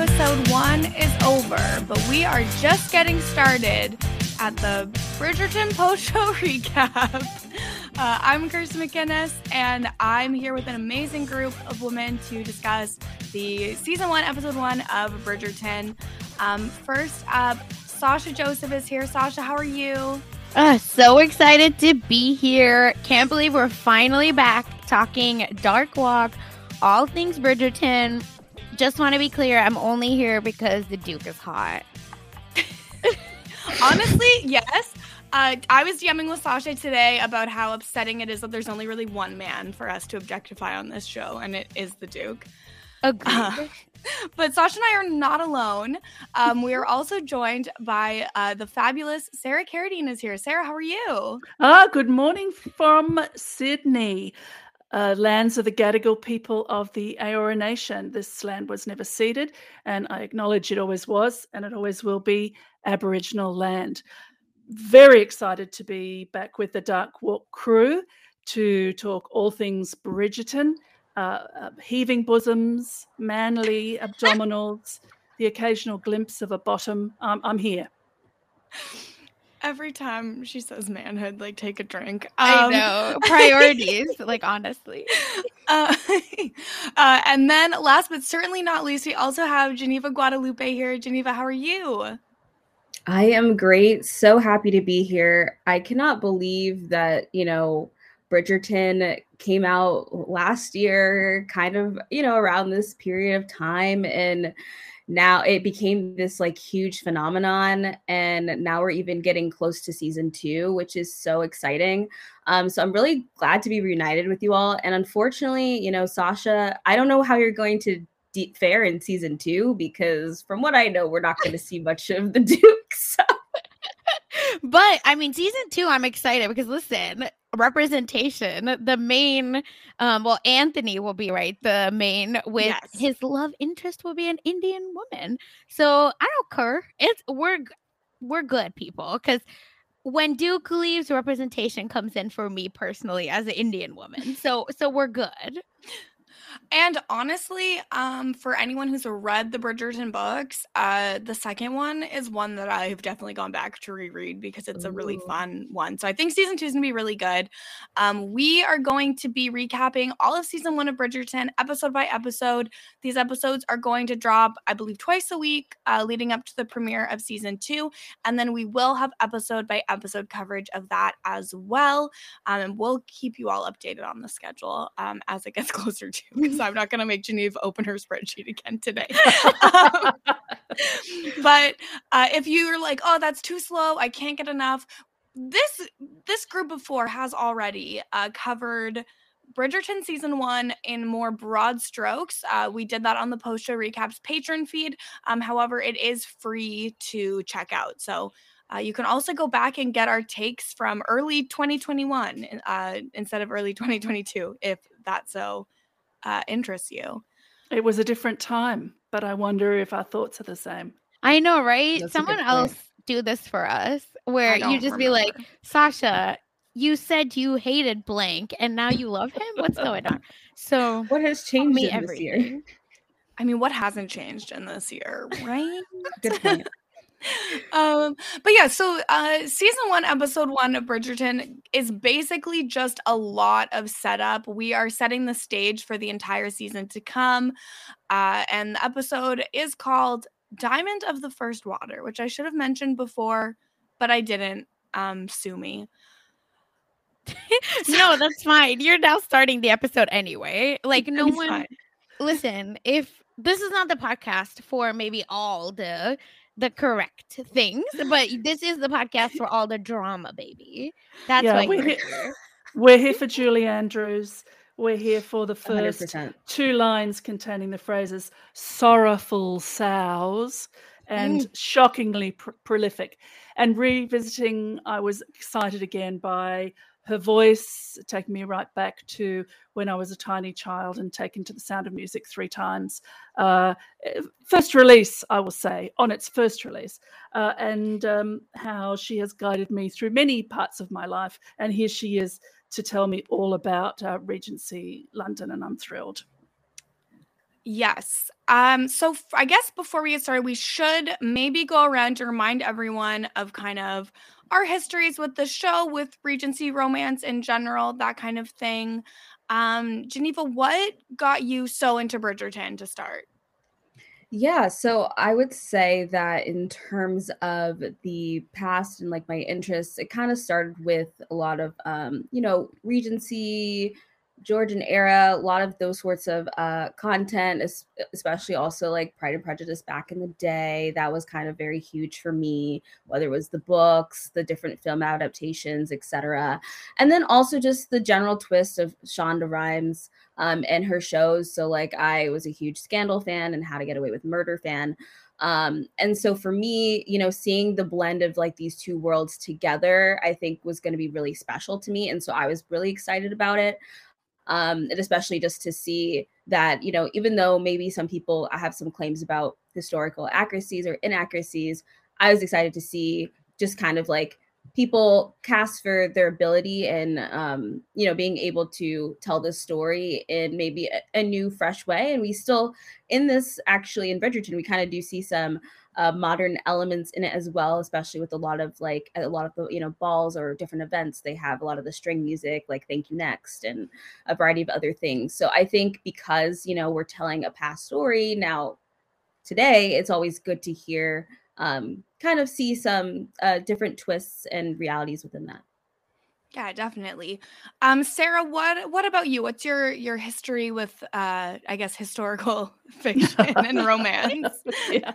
Episode one is over, but we are just getting started at the Bridgerton post show recap. Uh, I'm Kirsten MacInnis, and I'm here with an amazing group of women to discuss the season one, episode one of Bridgerton. Um, first up, Sasha Joseph is here. Sasha, how are you? Uh, so excited to be here. Can't believe we're finally back talking Dark Walk, all things Bridgerton. Just want to be clear, I'm only here because the Duke is hot. Honestly, yes. Uh, I was DMing with Sasha today about how upsetting it is that there's only really one man for us to objectify on this show, and it is the Duke. Agreed. Uh, but Sasha and I are not alone. Um, we are also joined by uh, the fabulous Sarah Carradine is here. Sarah, how are you? Ah, good morning from Sydney, uh, lands of the Gadigal people of the Eora Nation. This land was never ceded, and I acknowledge it always was, and it always will be Aboriginal land. Very excited to be back with the Dark Walk crew to talk all things Bridgerton, uh, uh, heaving bosoms, manly abdominals, the occasional glimpse of a bottom. Um, I'm here. Every time she says manhood, like take a drink. I Um, know. Priorities, like honestly. Uh, uh, and then last but certainly not least, we also have Geneva Guadalupe here. Geneva, how are you? I am great. So happy to be here. I cannot believe that, you know, Bridgerton came out last year, kind of, you know, around this period of time. And now it became this like huge phenomenon. And now we're even getting close to season two, which is so exciting. Um, so I'm really glad to be reunited with you all. And unfortunately, you know, Sasha, I don't know how you're going to de- fare in season two because from what I know, we're not going to see much of the Duke. So. But I mean, season two, I'm excited because listen, representation, the main, um, well, Anthony will be right, the main with Yes. his love interest will be an Indian woman. So I don't care. It's we're we're good people because when Duke leaves, representation comes in for me personally as an Indian woman. So so we're good. And honestly, um, for anyone who's read the Bridgerton books, uh, the second one is one that I've definitely gone back to reread because it's a really fun one. So I think season two is gonna be really good. Um, we are going to be recapping all of season one of Bridgerton, episode by episode. These episodes are going to drop, I believe, twice a week, uh, leading up to the premiere of season two, and then we will have episode by episode coverage of that as well. Um, and we'll keep you all updated on the schedule um, as it gets closer to because I'm not going to make Geneva open her spreadsheet again today. Um, but uh, if you're like, oh, that's too slow, I can't get enough. This this group of four has already uh, covered Bridgerton season one in more broad strokes. Uh, we did that on the post show recaps patron feed. Um, however, it is free to check out. So uh, you can also go back and get our takes from early 2021 uh, instead of early 2022 if that so uh, interests you. It was a different time, but I wonder if our thoughts are the same. I know, right? That's Someone else do this for us where you don't just be like. Sasha, you said you hated blank and now you love him. What's going on? So What has changed me in this year? I mean, what hasn't changed in this year, right? Good point. Um, but yeah, so uh season one, episode one of Bridgerton is basically just a lot of setup. We are setting the stage for the entire season to come. Uh, and the episode is called Diamond of the First Water, which I should have mentioned before, but I didn't. Um, sue me. no, that's fine. You're now starting the episode anyway. Like no one fine. listen, if this is not the podcast for maybe all the the correct things, but this is the podcast for all the drama, baby. That's Yeah, why we're you're here- here. We're here for Julie Andrews. We're here for the hundred first percent. two lines containing the phrases sorrowful sows and mm. shockingly pr- prolific. And revisiting, I was excited again by her voice, taking me right back to when I was a tiny child and taken to the sound of music three times. Uh, eh, first release, I will say, on its first release, uh, and um, how she has guided me through many parts of my life. And here she is to tell me all about uh, Regency London, and I'm thrilled. Yes. Um, so f- I guess before we get started, we should maybe go around to remind everyone of kind of our histories with the show, with Regency romance in general, that kind of thing. Um, Geneva, what got you so into Bridgerton to start? Yeah, so I would say that in terms of the past and like my interests, it kind of started with a lot of um, you know, Regency, Georgian era, a lot of those sorts of uh content, especially also like Pride and Prejudice back in the day. That was kind of very huge for me, whether it was the books, the different film adaptations, etc. And then also just the general twist of Shonda Rhimes um, and her shows. So like I was a huge Scandal fan and How to Get Away with Murder fan. Um, and so for me, you know, seeing the blend of like these two worlds together, I think was going to be really special to me. And so I was really excited about it. Um, and especially just to see that, you know, even though maybe some people have some claims about historical accuracies or inaccuracies, I was excited to see just kind of like people cast for their ability and um you know being able to tell the story in maybe a, a new fresh way. And we still in this actually in bridgerton we kind of do see some uh, modern elements in it as well especially with a lot of like a lot of the you know balls or different events. They have a lot of the string music like thank you next and a variety of other things. So i think because you know we're telling a past story now today it's always good to hear um, kind of see some uh, different twists and realities within that. Yeah, definitely. Um, Sarah, what what about you? What's your your history with uh I guess historical fiction and romance? Yeah.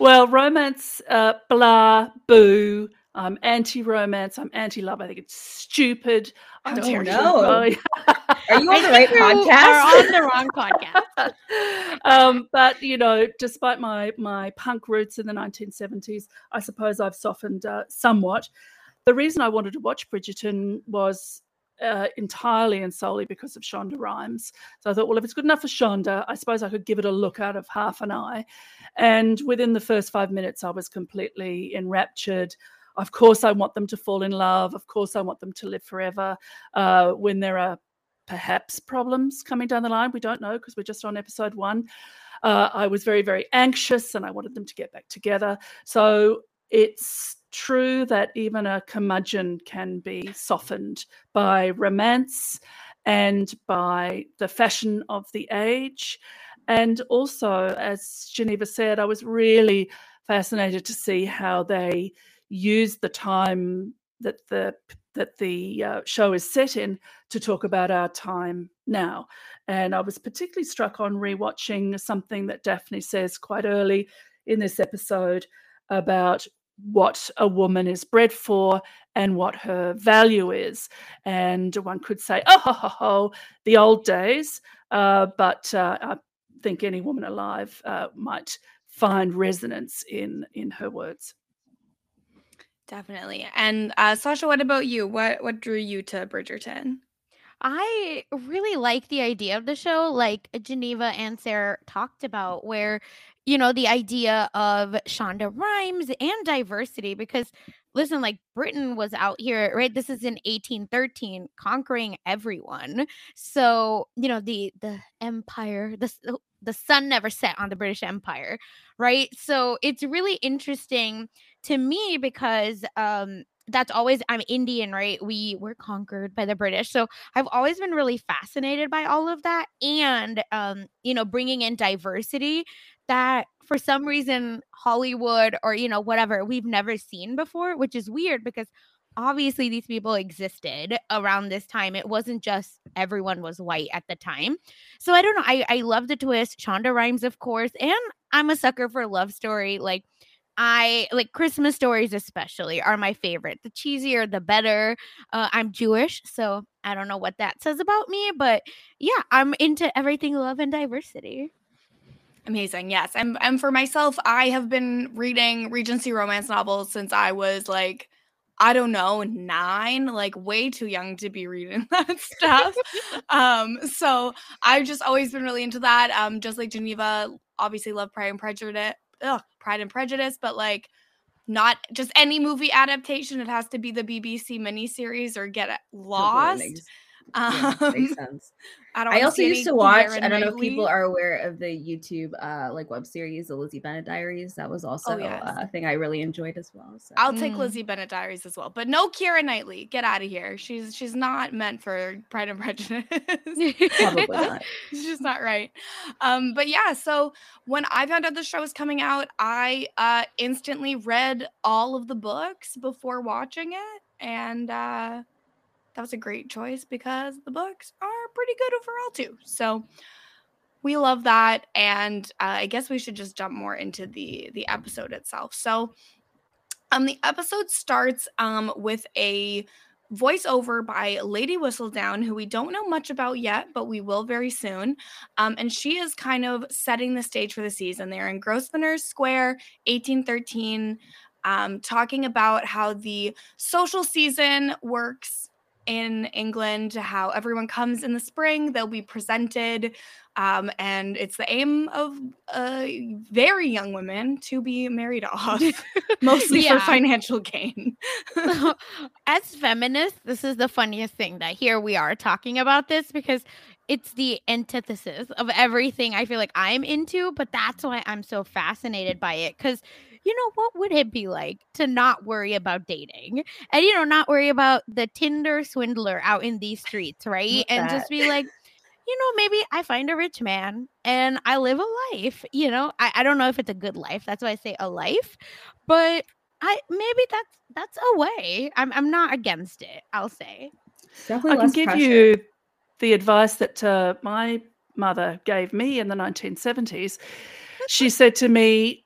Well, romance, uh, blah, boo. I'm anti-romance. I'm anti-love. I think it's stupid. I don't dare want you. to- no. Oh, yeah. Are you on the right podcast? Are on the wrong podcast. um, but you know, despite my my punk roots in the 1970s, I suppose I've softened uh, somewhat. The reason I wanted to watch Bridgerton was uh, entirely and solely because of Shonda Rhimes. So I thought, well, if it's good enough for Shonda, I suppose I could give it a look out of half an eye. And within the first five minutes, I was completely enraptured. Of course, I want them to fall in love. Of course, I want them to live forever. Uh, when there are perhaps problems coming down the line, we don't know because we're just on episode one. Uh, I was very, very anxious and I wanted them to get back together. So it's true that even a curmudgeon can be softened by romance and by the fashion of the age. And also, as Geneva said, I was really fascinated to see how they used the time that the that the uh, show is set in to talk about our time now. And I was particularly struck on rewatching something that Daphne says quite early in this episode about what a woman is bred for and what her value is. And one could say, oh, ho, ho, ho, the old days. Uh, but uh, I think any woman alive uh, might find resonance in in her words. Definitely. And uh Sasha, what about you? What what drew you to Bridgerton? I really like the idea of the show, like Geneva and Sarah talked about, where you know, the idea of Shonda Rhimes and diversity because listen, like Britain was out here, right? This is in 1813, conquering everyone. So, you know, the the empire, the the sun never set on the British Empire, right? So it's really interesting to me because um that's always I'm Indian, right? We were conquered by the British. So I've always been really fascinated by all of that and um you know bringing in diversity that for some reason Hollywood or you know whatever we've never seen before, which is weird because obviously these people existed around this time. It wasn't just everyone was white at the time. So I don't know. I I love the twist. Shonda Rhimes, of course, and I'm a sucker for love story. Like I like Christmas stories, especially, are my favorite. The cheesier, the better. Uh, I'm Jewish, so I don't know what that says about me, but yeah, I'm into everything love and diversity. Amazing. Yes. And and for myself, I have been reading Regency romance novels since I was like I don't know, 9, like way too young to be reading that stuff. um so I've just always been really into that. Um just like Geneva obviously love Pride and Prejudice. Ugh, Pride and Prejudice, but like not just any movie adaptation. It has to be the BBC miniseries or get lost. Yeah, makes Um, sense. I don't I also used to watch. Keira I don't know if people are aware of the YouTube uh like web series, the Lizzie Bennet Diaries. That was also Oh, yes. a thing I really enjoyed as well. So I'll take Mm. Lizzie Bennet Diaries as well, but no Keira Knightley. Get out of here. She's she's not meant for Pride and Prejudice. probably not. It's just not right. Um, but yeah, so when I found out the show was coming out, I uh, instantly read all of the books before watching it, and uh, that was a great choice because the books are pretty good overall too. So we love that, and uh, I guess we should just jump more into the the episode itself. So, um, the episode starts um with a voiceover by Lady Whistledown, who we don't know much about yet, but we will very soon. Um, and she is kind of setting the stage for the season. They're in Grosvenor Square, 1813, um, talking about how the social season works in England, how everyone comes in the spring, they'll be presented. Um, and it's the aim of uh, very young women to be married off, mostly Yeah. for financial gain. As feminists, this is the funniest thing that here we are talking about this because it's the antithesis of everything I feel like I'm into, but that's why I'm so fascinated by it. Because, you know, what would it be like to not worry about dating and, you know, not worry about the Tinder swindler out in these streets, right? And that. just be like, you know, maybe I find a rich man and I live a life. You know, I, I don't know if it's a good life. That's why I say a life, but I maybe that's that's a way. I'm I'm not against it. I'll say. Definitely I can give pressure. you the advice that uh, my mother gave me in the 1970s. She said to me,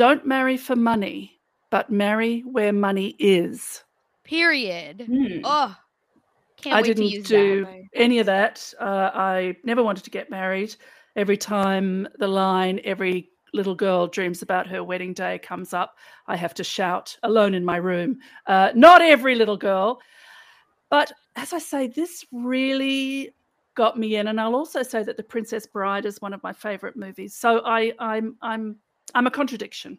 Don't marry for money, but marry where money is. Period. Oh, can't I wait didn't use do that. any of that. Uh, I never wanted to get married. Every time the line, every little girl dreams about her wedding day comes up, I have to shout alone in my room. Uh, not every little girl. But as I say, this really got me in. And I'll also say that The Princess Bride is one of my favorite movies. So I, I'm, I'm, I'm a contradiction.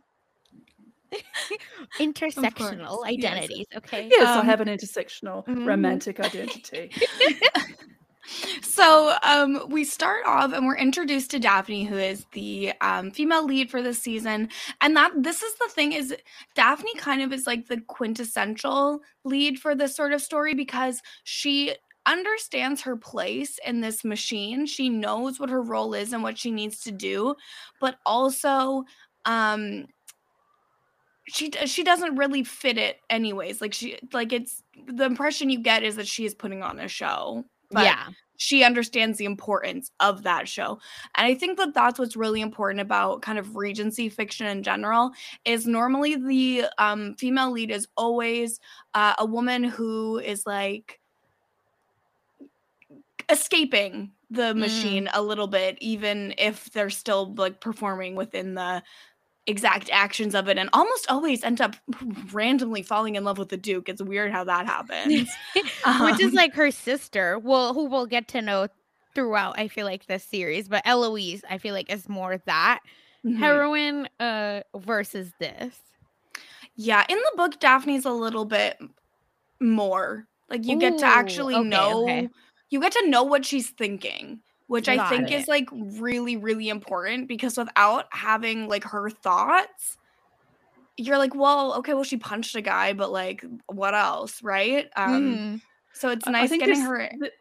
Intersectional yes. identities. Okay. Yes, I Um, have an intersectional mhm. romantic identity. So um, we start off and we're introduced to Daphne, who is the um, female lead for this season. And that this is the thing is Daphne kind of is like the quintessential lead for this sort of story because she understands her place in this machine. She knows what her role is and what she needs to do, but also um she she doesn't really fit it anyways. Like she like it's the impression you get is that she is putting on a show. But yeah. she understands the importance of that show and i think that that's what's really important about kind of regency fiction in general is normally the um, female lead is always uh, a woman who is like escaping the machine a little bit even if they're still like performing within the exact actions of it and almost always end up randomly falling in love with the duke it's weird how that happens Which is Um, like her sister. Well, who we'll get to know throughout. I feel like this series, but Eloise, I feel like is more that Mhm. heroine uh versus this. Yeah, in the book, Daphne's a little bit more. Like you get to actually okay, know okay. You get to know what she's thinking, which I think it. is like really, really important because without having like her thoughts, you're like, well, okay, well, she punched a guy, but like what else, right? Um Mhm. so it's nice getting this, her th-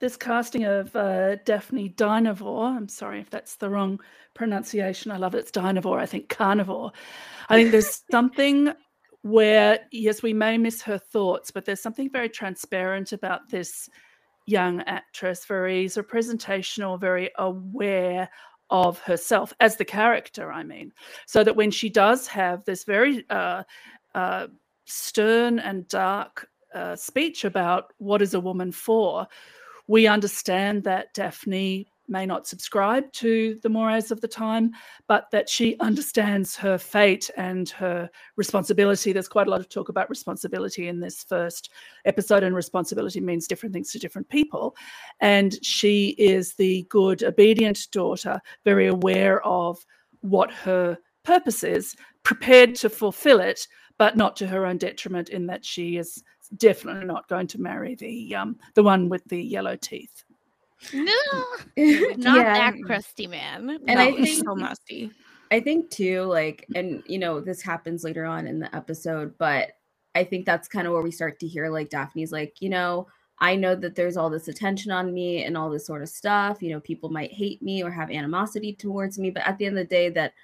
this casting of uh, Daphne Dynevor, I'm sorry if that's the wrong pronunciation. I love it. It's Dynevor, I think carnivore. I think there's something where, yes, we may miss her thoughts, but there's something very transparent about this young actress, very sort of presentational, very aware of herself as the character, I mean. So that when she does have this very uh, uh, stern and dark uh, speech about what is a woman for, we understand that Daphne may not subscribe to the mores of the time, but that she understands her fate and her responsibility. There's quite a lot of talk about responsibility in this first episode, and responsibility means different things to different people. And she is the good, obedient daughter, very aware of what her purpose is, prepared to fulfill it, but not to her own detriment, in that she is definitely not going to marry the um, the one with the yellow teeth. No, not Yeah. that crusty man. And no, I think- so musty. I think too, like, and you know, this happens later on in the episode, but I think that's kind of where we start to hear like Daphne's like, you know, I know that there's all this attention on me and all this sort of stuff. You know, people might hate me or have animosity towards me, but at the end of the day, that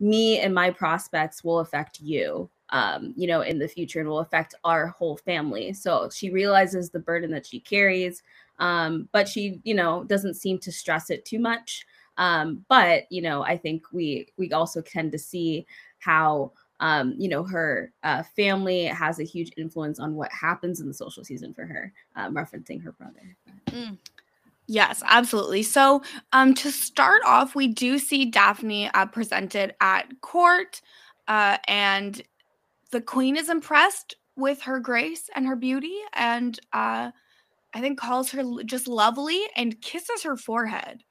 me and my prospects will affect you, um, you know, in the future and will affect our whole family. So she realizes the burden that she carries, um, but she, you know, doesn't seem to stress it too much. Um but you know i think we we also tend to see how um you know her uh family has a huge influence on what happens in the social season for her um referencing her brother. Yes, absolutely. So, um, to start off, we do see Daphne uh, presented at court, uh, and the queen is impressed with her grace and her beauty, and uh, I think calls her just lovely and kisses her forehead,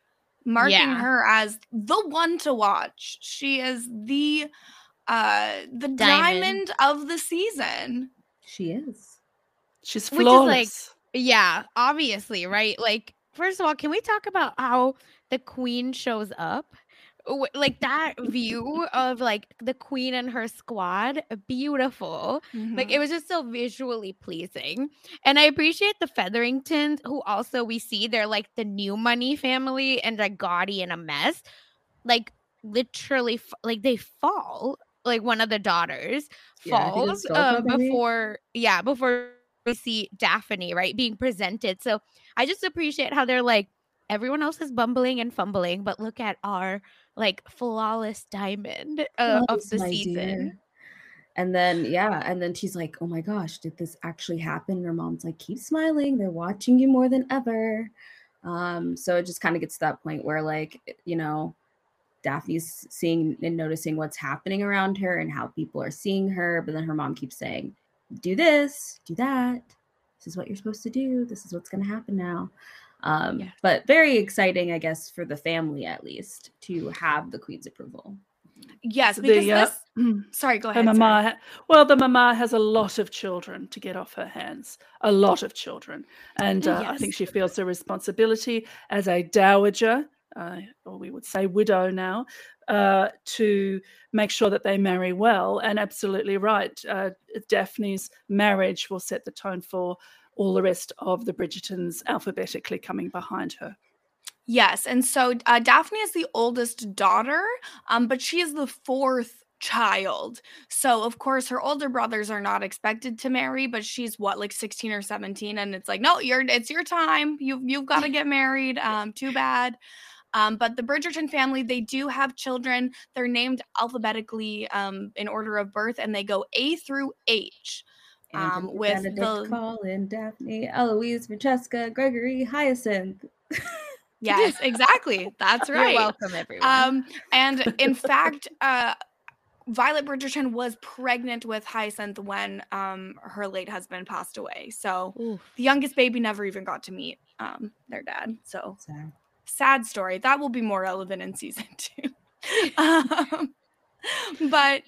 marking Yeah. her as the one to watch. She is the uh the Diamond. diamond of the season. she is She's Which is, like, flawless. Yeah, obviously, right? Like, first of all, can we talk about how the queen shows up? Like that view of like the queen and her squad, beautiful. Like it mm-hmm. was just so visually pleasing. And I appreciate the Featheringtons, who also we see they're like the new money family and like gaudy and a mess. Like literally, like they fall. Like one of the daughters Yeah, I think it falls uh, maybe? before, yeah, before we see Daphne, right, being presented. So I just appreciate how they're like, everyone else is bumbling and fumbling, but look at our like flawless diamond uh, of the season. dear. and then yeah and then she's like oh my gosh did this actually happen? And her mom's like keep smiling they're watching you more than ever. Um so it just kind of gets to that point where like you know daphne's seeing and noticing what's happening around her and how people are seeing her but then her mom keeps saying do this do that. This is what you're supposed to do. This is what's going to happen now um Yes. but very exciting i guess for the family at least to have the queen's approval yes, The, uh, this. Sorry, go ahead. sorry. mama, ha- well, the mama has a lot of children to get off her hands, a lot of children, and uh, I think she feels a responsibility as a dowager, uh, or we would say widow now, uh, to make sure that they marry well. And absolutely right, uh, Daphne's marriage will set the tone for all the rest of the Bridgertons alphabetically coming behind her. Yes, and so uh, Daphne is the oldest daughter, um, but she is the fourth child. So of course her older brothers are not expected to marry, but she's what like 16 or 17 and it's like no, you're it's your time. You you've got to get married. Um too bad. Um, but the Bridgerton family, they do have children. They're named alphabetically um, in order of birth, and they go A through H. Um, with Benedict, the- Colin, Daphne, Eloise, Francesca, Gregory, Hyacinth. Yes, exactly. That's You're right. welcome, everyone. Um, and in fact, uh, Violet Bridgerton was pregnant with Hyacinth when um, her late husband passed away. So Oof. the youngest baby never even got to meet um, their dad. So So, sad story. That will be more relevant in season two. um, but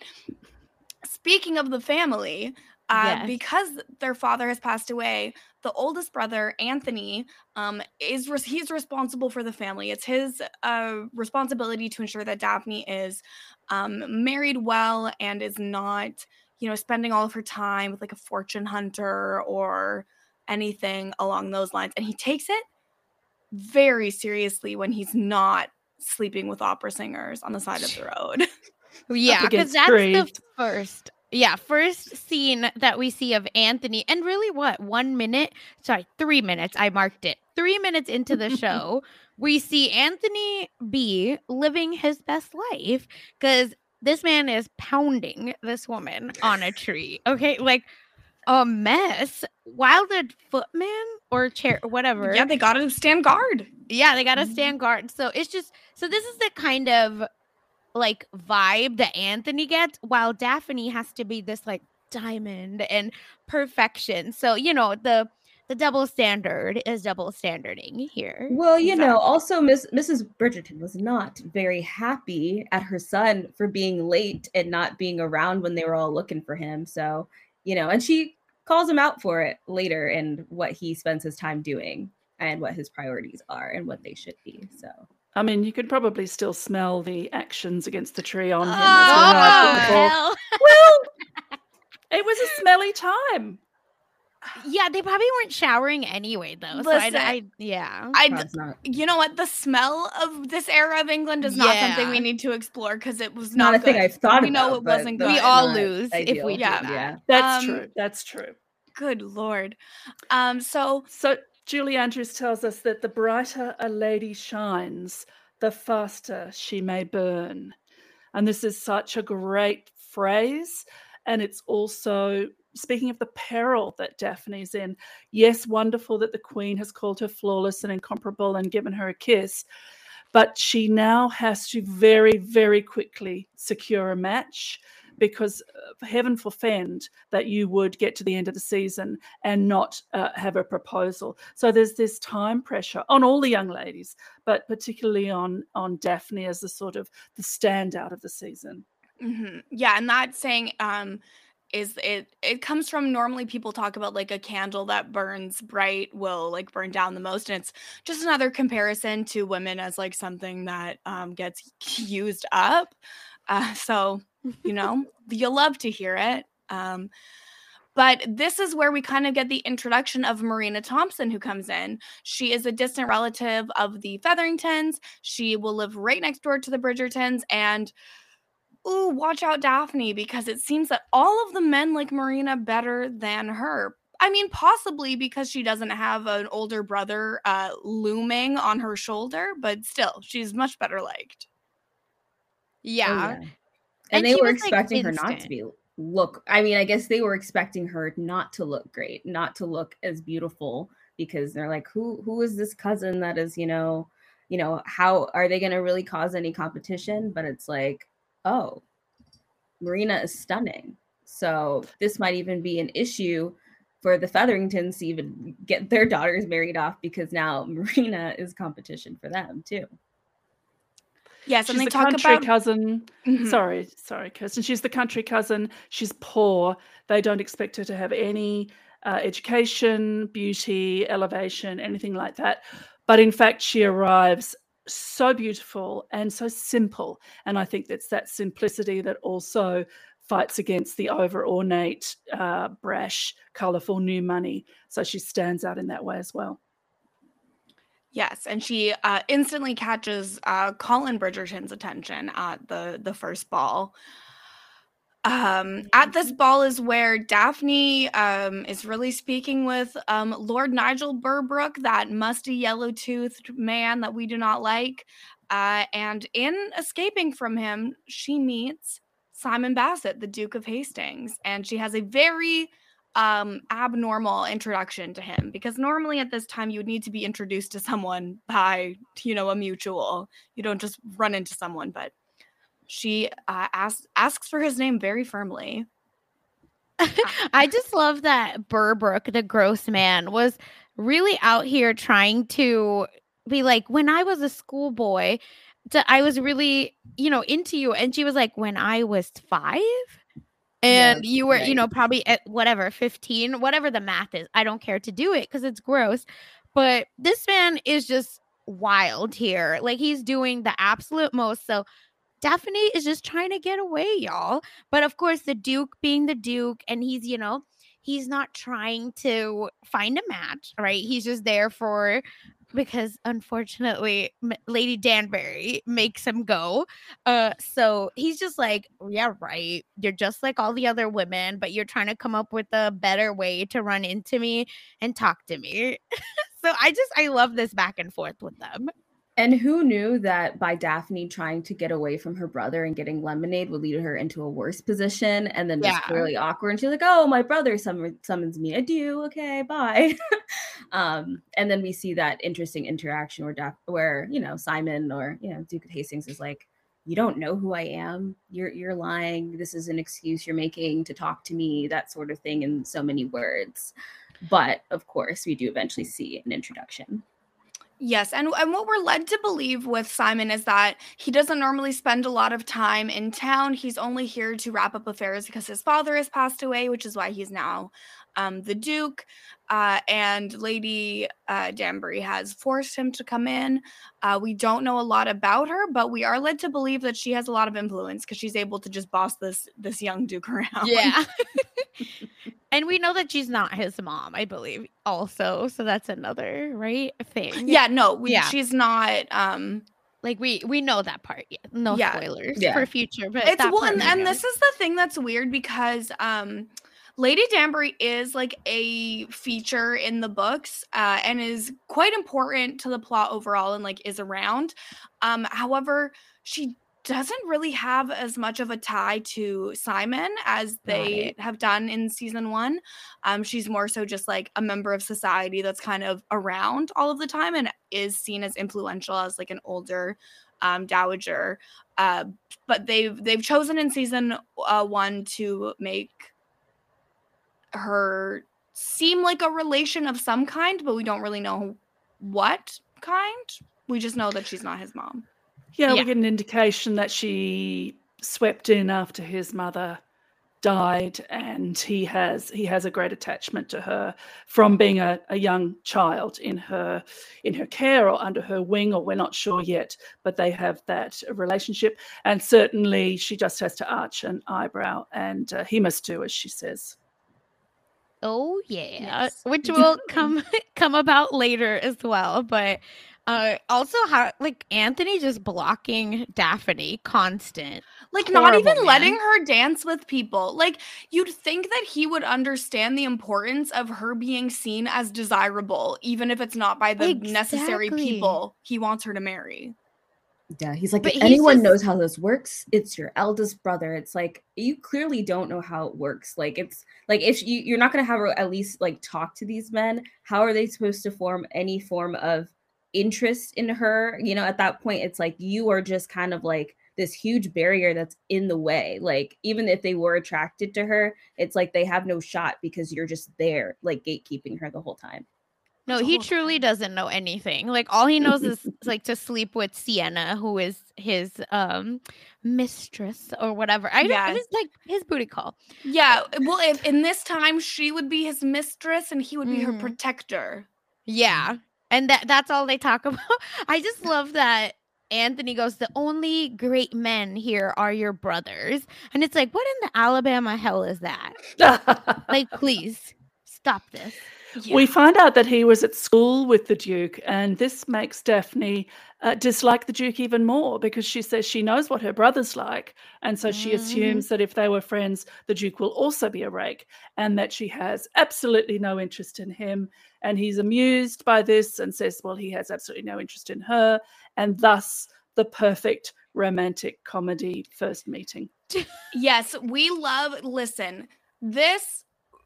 speaking of the family, uh, Yes. because their father has passed away, the oldest brother Anthony um, is res- he's responsible for the family. It's his uh, responsibility to ensure that Daphne is um, married well and is not, you know, spending all of her time with like a fortune hunter or anything along those lines. And he takes it very seriously when he's not sleeping with opera singers on the side of the road. Yeah, because that's Crave. the first. Yeah, first scene that we see of Anthony, and really, what one minute? Sorry, three minutes. I marked it. Three minutes into the show, we see Anthony B living his best life because this man is pounding this woman on a tree. Okay, like a mess. While the footman or chair, whatever, yeah, they got to stand guard. yeah, they gotta Mhm. stand guard. So it's just so this is the kind of like vibe that Anthony gets, while Daphne has to be this like diamond and perfection. So you know the the double standard is double standarding here. Well, you know, also Miss Mrs. Bridgerton was not very happy at her son for being late and not being around when they were all looking for him. So, you know, and she calls him out for it later and what he spends his time doing and what his priorities are and what they should be. So, I mean, you could probably still smell the actions against the tree on him. as Oh, well. Hell. Well, it was a smelly time. yeah, they probably weren't showering anyway, though. So I, Listen, I yeah. I, that's you know what? The smell of this era of England is not something we need to explore because it was not, not, a thing. I've thought We about. know it wasn't good. We all not lose if ideal. we do Yeah. that. Yeah. That's Um, true. That's true. Good lord. Um. So So Julie Andrews tells us that the brighter a lady shines, the faster she may burn. And this is such a great phrase. And it's also speaking of the peril that Daphne's in. Yes, wonderful that the Queen has called her flawless and incomparable and given her a kiss. But she now has to very, very quickly secure a match because uh, heaven forfend that you would get to the end of the season and not uh, have a proposal. So there's this time pressure on all the young ladies, but particularly on on Daphne as the sort of the standout of the season. mhm. yeah, and that saying um is it it comes from normally people talk about like a candle that burns bright will like burn down the most and it's just another comparison to women as like something that um gets used up uh so you know you'll love to hear it um but this is where we kind of get the introduction of Marina Thompson, who comes in. She is a distant relative of the Featheringtons. She will live right next door to the Bridgertons. And, ooh, watch out, Daphne, because it seems that all of the men like Marina better than her. I mean, possibly because she doesn't have an older brother uh, looming on her shoulder, but still, she's much better liked. Oh, yeah. And, And they were was, like, expecting her not to be look. I mean, I guess they were expecting her not to look great, not to look as beautiful because they're like, who who is this cousin that is, you know, you know, how are they going to really cause any competition? But it's like, oh, Marina is stunning. So this might even be an issue for the Featheringtons to even get their daughters married off because now Marina is competition for them too. Yes, She's and they the talk country about. cousin. Mhm. Sorry, sorry, Kirsten. She's the country cousin. She's poor. They don't expect her to have any uh, education, beauty, elevation, anything like that. But in fact, she arrives so beautiful and so simple. And I think that's that simplicity that also fights against the over ornate, uh, brash, colorful new money. So she stands out in that way as well. Yes, and she uh, instantly catches uh, Colin Bridgerton's attention at the the first ball. Um, at this ball is where Daphne um, is really speaking with um, Lord Nigel Berbrooke, that musty yellow toothed man that we do not like. Uh, and in escaping from him, she meets Simon Bassett, the Duke of Hastings, and she has a very um abnormal introduction to him because normally at this time you would need to be introduced to someone by you know a mutual. You don't just run into someone but she uh, asks asks for his name very firmly. I just love that Berbrooke, the gross man, was really out here trying to be like, when I was a schoolboy, I was really, you know, into you. And she was like, when I was five, and Yeah, you were, you know, probably at whatever, 15, whatever the math is. I don't care to do it because it's gross. But this man is just wild here. Like he's doing the absolute most. So Daphne is just trying to get away, y'all. But of course, the Duke being the Duke, and he's, you know, he's not trying to find a match, right? He's just there for because unfortunately M- Lady Danbury makes him go. Uh so he's just like, yeah, right. You're just like all the other women, but you're trying to come up with a better way to run into me and talk to me. so I just I love this back and forth with them. And who knew that by Daphne trying to get away from her brother and getting lemonade would lead her into a worse position and then Yeah. just clearly awkward. And she's like, Oh, my brother summon- summons me. Adieu. Okay, bye. um, and then we see that interesting interaction where Daph- where, you know, Simon or, you know, Duke of Hastings is like, You don't know who I am. You're you're lying. This is an excuse you're making to talk to me, that sort of thing in so many words. But of course, we do eventually see an introduction. Yes, and and what we're led to believe with Simon is that he doesn't normally spend a lot of time in town. He's only here to wrap up affairs because his father has passed away, which is why he's now um, the Duke. Uh, and Lady uh, Danbury has forced him to come in. Uh, we don't know a lot about her, but we are led to believe that she has a lot of influence because she's able to just boss this this young Duke around. Yeah. and we know that she's not his mom, I believe, also. So that's another right thing. yeah. No, we, Yeah. she's not. Um, Like we we know that part. Yeah. No Yeah. spoilers Yeah. for future, but it's well, and, and this is the thing that's weird because um lady danbury is like a feature in the books uh, and is quite important to the plot overall and like is around um however she doesn't really have as much of a tie to simon as they have done in season one um she's more so just like a member of society that's kind of around all of the time and is seen as influential as like an older um dowager uh but they've they've chosen in season uh, one to make her seem like a relation of some kind, but we don't really know what kind. We just know that she's not his mom. Yeah, Yeah. we get an indication that she swept in after his mother died and he has he has a great attachment to her from being a, a young child in her in her care or under her wing or we're not sure yet but they have that relationship and certainly she just has to arch an eyebrow and uh, he must do as she says Oh yeah, Yes. which will come come about later as well. But uh also how like Anthony just blocking Daphne constant. Like not even Horrible, letting her dance with people. Like you'd think that he would understand the importance of her being seen as desirable, even if it's not by the necessary people he wants her to marry. Yeah, he's like, But if he's anyone just- knows how this works, it's your eldest brother. It's like you clearly don't know how it works. Like it's like if you you're not gonna have her at least like talk to these men, how are they supposed to form any form of interest in her? You know, at that point, it's like you are just kind of like this huge barrier that's in the way. Like even if they were attracted to her, it's like they have no shot because you're just there, like gatekeeping her the whole time. No, he truly doesn't know anything. Like all he knows is like to sleep with Siena, who is his um mistress or whatever. I Yes. don't it's like his booty call. Yeah, well, if in this time she would be his mistress and he would be her Mhm. protector. Yeah. And that that's all they talk about. I just love that Anthony goes, The only great men here are your brothers. And it's like, what in the Alabama hell is that? Like, please stop this. We find out that he was at school with the Duke, and this makes Daphne uh, dislike the Duke even more because she says she knows what her brother's like. And so she Mhm. assumes that if they were friends, the Duke will also be a rake, and that she has absolutely no interest in him. And he's amused by this and says, well, he has absolutely no interest in her, and thus the perfect romantic comedy first meeting. Yes, we love. Listen, this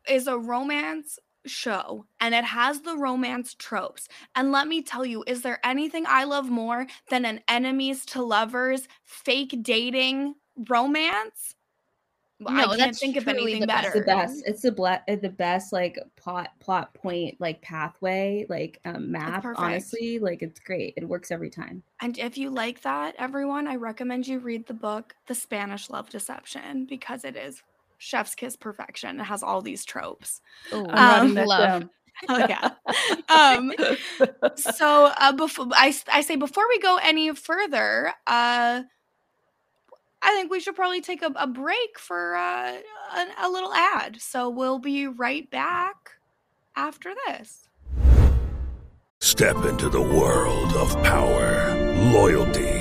is a romance show and it has the romance tropes. And let me tell you, is there anything I love more than an enemies to lovers fake dating romance? I No, can't that's think of truly anything the best. better. the best it's the ble- uh, the best like plot plot point like pathway like um, map honestly like it's great it works every time And if you like that, everyone, I recommend you read the book The Spanish Love Deception because it is chef's kiss perfection. It has all these tropes. Ooh, Um, love. down. Oh yeah. um so uh before I, I say before we go any further, uh I think we should probably take a, a break for uh, a, a little ad. So we'll be right back after this. Step into the world of power, loyalty,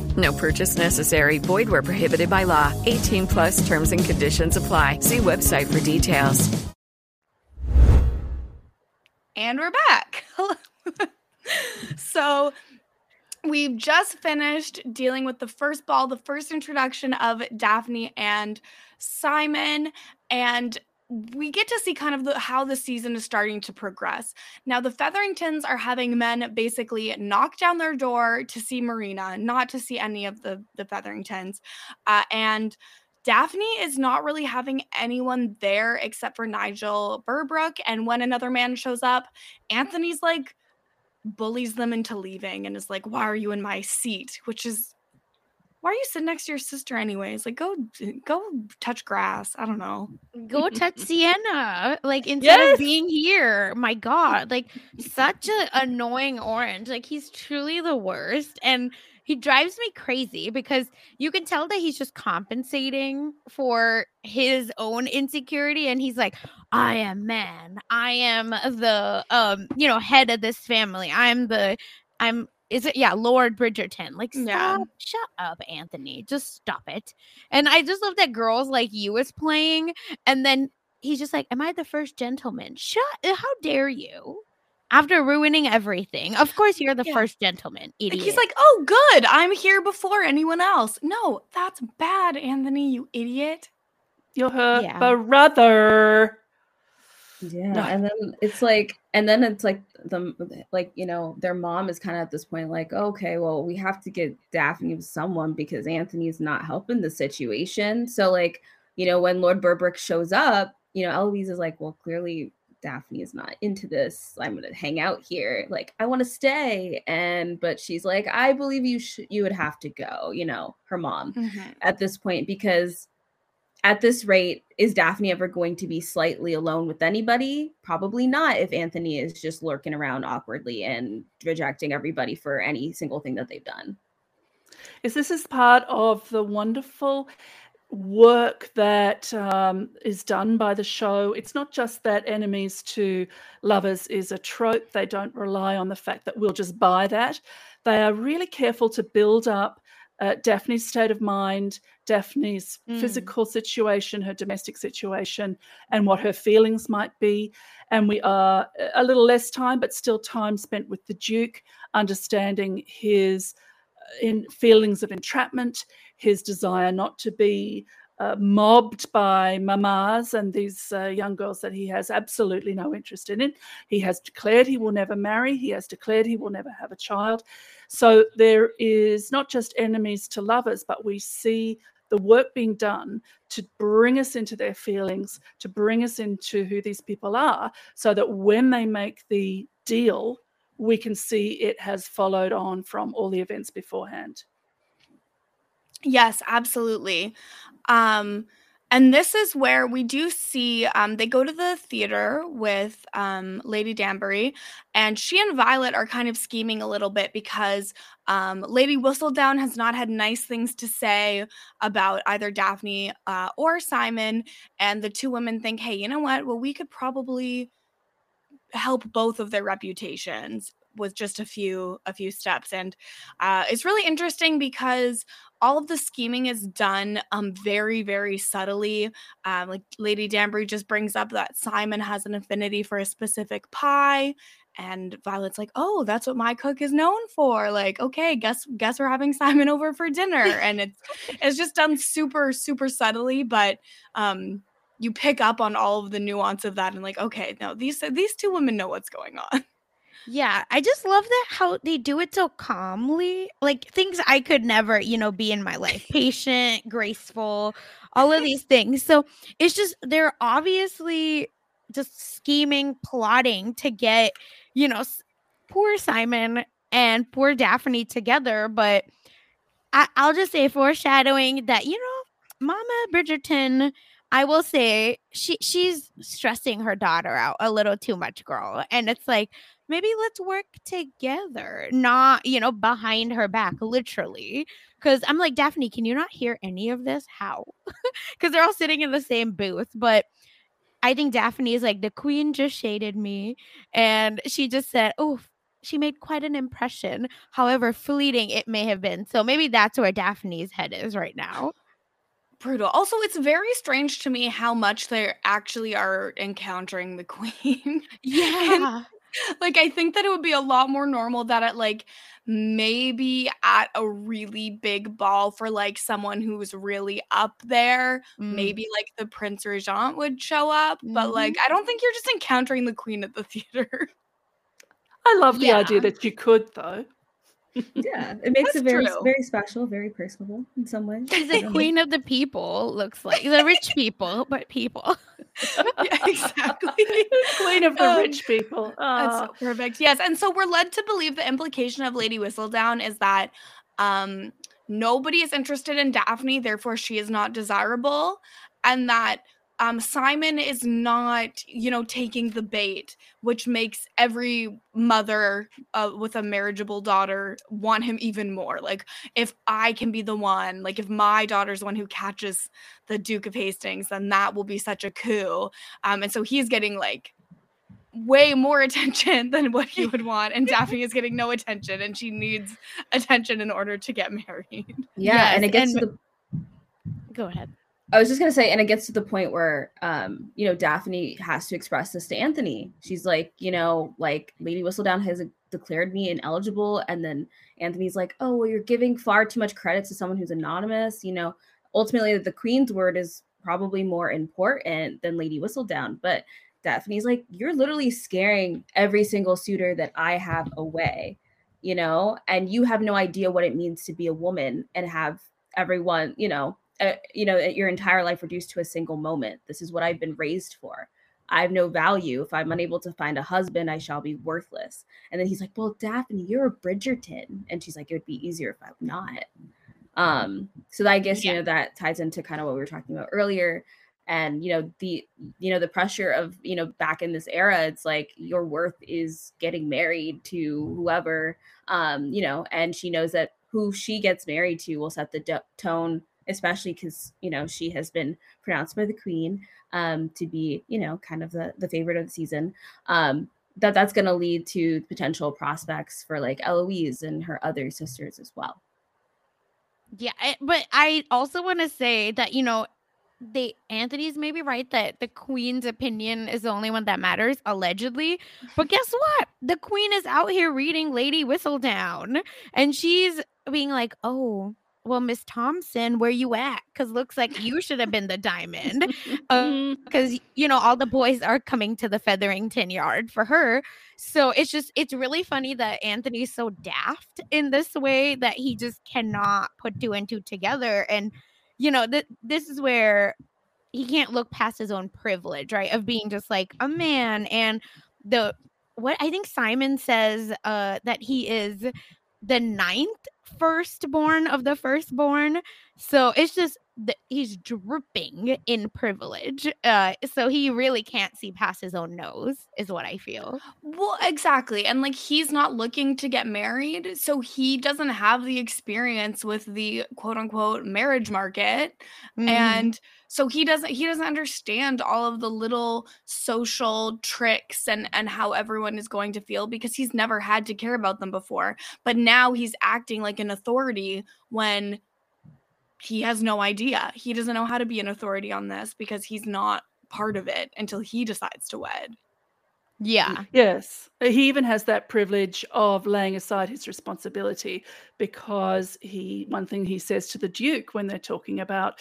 No purchase necessary. Void where prohibited by law. 18 plus terms and conditions apply. See website for details. And we're back. so we've just finished dealing with the first ball, the first introduction of Daphne and Simon, and we get to see kind of the, how the season is starting to progress. Now, the Featheringtons are having men basically knock down their door to see Marina, not to see any of the the Featheringtons, uh, and Daphne is not really having anyone there except for Nigel Berbrooke. And when another man shows up, Anthony's like bullies them into leaving and is like, Why are you in my seat? Which is why are you sitting next to your sister anyways? Like go go touch grass. I don't know. Go touch Siena. Like instead Yes! of being here. My God. Like such an annoying orange. Like he's truly the worst. And he drives me crazy because you can tell that he's just compensating for his own insecurity. And he's like, I am man. I am the um, you know, head of this family. I'm the I'm is it yeah, Lord Bridgerton. Like stop, Yeah. shut up, Anthony. Just stop it. And I just love that girls like you is playing, and then he's just like, Am I the first gentleman? Shut uh, how dare you? After ruining everything. Of course you're the Yeah. first gentleman, idiot. he's like, Oh, good. I'm here before anyone else. No, that's bad, Anthony, you idiot. You're her Yeah. brother. Yeah, No. and then it's like, and then it's like the like you know their mom is kind of at this point like, okay, well we have to get Daphne with someone because Anthony's not helping the situation. So like you know when Lord Berbrooke shows up, you know Eloise is like, well clearly Daphne is not into this. I'm gonna hang out here. Like I want to stay, and but she's like, I believe you should you would have to go. You know her mom mm-hmm. at this point because at this rate, is Daphne ever going to be slightly alone with anybody? Probably not if Anthony is just lurking around awkwardly and rejecting everybody for any single thing that they've done. is this is part of the wonderful work that um, is done by the show. It's not just that enemies to lovers is a trope. They don't rely on the fact that we'll just buy that. They are really careful to build up uh, Daphne's state of mind, Daphne's Mm. physical situation, her domestic situation, and what her feelings might be. And we are a little less time, but still time spent with the Duke, understanding his uh, in feelings of entrapment, his desire not to be uh, mobbed by mamas and these uh, young girls that he has absolutely no interest in. He has declared he will never marry, he has declared he will never have a child. So there is not just enemies to lovers, but we see the work being done to bring us into their feelings, to bring us into who these people are, so that when they make the deal, we can see it has followed on from all the events beforehand. Yes, absolutely. Um, and this is where we do see um, they go to the theater with um, Lady Danbury, and she and Violet are kind of scheming a little bit because um, Lady Whistledown has not had nice things to say about either Daphne uh, or Simon. And the two women think, hey, you know what? Well, we could probably help both of their reputations with just a few a few steps and uh, it's really interesting because all of the scheming is done um very very subtly um like lady danbury just brings up that simon has an affinity for a specific pie and violet's like oh that's what my cook is known for like okay guess guess we're having simon over for dinner and it's it's just done super super subtly but um you pick up on all of the nuance of that and like okay no these these two women know what's going on Yeah, I just love that how they do it so calmly. Like things I could never, you know, be in my life. Patient, graceful, all of these things. So it's just they're obviously just scheming, plotting to get, you know, poor Simon and poor Daphne together. But I, I'll just say foreshadowing that, you know, Mama Bridgerton I will say she she's stressing her daughter out a little too much, girl. And it's like, maybe let's work together, not, you know, behind her back, literally. Cause I'm like, Daphne, can you not hear any of this? How? Because they're all sitting in the same booth. But I think Daphne is like, the queen just shaded me. And she just said, oh, she made quite an impression, however fleeting it may have been. So maybe that's where Daphne's head is right now brutal. Also, it's very strange to me how much they actually are encountering the queen. Yeah. and, like I think that it would be a lot more normal that at like maybe at a really big ball for like someone who's really up there, mm. maybe like the Prince Regent would show up, mm-hmm. but like I don't think you're just encountering the queen at the theater. I love the yeah. idea that you could though yeah, it makes That's it very true. very special, very personable in some ways. She's the queen of the people. Looks like the rich people, but people. yeah, exactly. queen of the um, rich people. That's so perfect. Yes, and so we're led to believe the implication of Lady Whistledown is that um, nobody is interested in Daphne, therefore she is not desirable, and that um, Simon is not, you know, taking the bait, which makes every mother uh, with a marriageable daughter want him even more. Like, if I can be the one, like, if my daughter's the one who catches the Duke of Hastings, then that will be such a coup. Um, and so he's getting like way more attention than what he would want and Daphne is getting no attention and she needs attention in order to get married. Yeah, yes, and it gets and- to the Go ahead. I was just gonna say, and it gets to the point where, um, you know, Daphne has to express this to Anthony. She's like, you know, like Lady Whistledown has declared me ineligible, and then Anthony's like, oh, well, you're giving far too much credit to someone who's anonymous. You know, ultimately, the Queen's word is probably more important than Lady Whistledown. But Daphne's like, you're literally scaring every single suitor that I have away, you know, and you have no idea what it means to be a woman and have everyone, you know, uh, you know, your entire life reduced to a single moment. This is what I've been raised for. I have no value. If I'm unable to find a husband, I shall be worthless. And then he's like, Well, Daphne, you're a Bridgerton. And she's like, It would be easier if I'm not. Um, so I guess, yeah. you know, that ties into kind of what we were talking about earlier. And, you know, the, you know, the pressure of, you know, back in this era, it's like your worth is getting married to whoever, um, you know, and she knows that who she gets married to will set the d- tone especially because you know she has been pronounced by the queen um, to be you know kind of the the favorite of the season. Um, that that's going to lead to potential prospects for like Eloise and her other sisters as well. Yeah, but I also want to say that you know they Anthony's maybe right that the queen's opinion is the only one that matters allegedly. But guess what? The queen is out here reading Lady Whistledown and she's being like, "Oh, well, Miss Thompson, where you at? Because looks like you should have been the diamond. Because, you know, all the boys are coming to the Featherington yard for her. So it's just, it's really funny that Anthony's so daft in this way that he just cannot put two and two together. And, you know, th- this is where he can't look past his own privilege, right? Of being just like a man and the what I think Simon says uh that he is the ninth firstborn of the firstborn. So it's just that he's dripping in privilege. Uh so he really can't see past his own nose, is what I feel. Well, exactly. And like he's not looking to get married, so he doesn't have the experience with the quote unquote marriage market. Mhm. And so he doesn't he doesn't understand all of the little social tricks and and how everyone is going to feel because he's never had to care about them before. But now he's acting like an authority when he has no idea. He doesn't know how to be an authority on this because he's not part of it until he decides to wed. Yeah. Yes. Uh, He even has that privilege of laying aside his responsibility because he, one thing he says to the Duke when they're talking about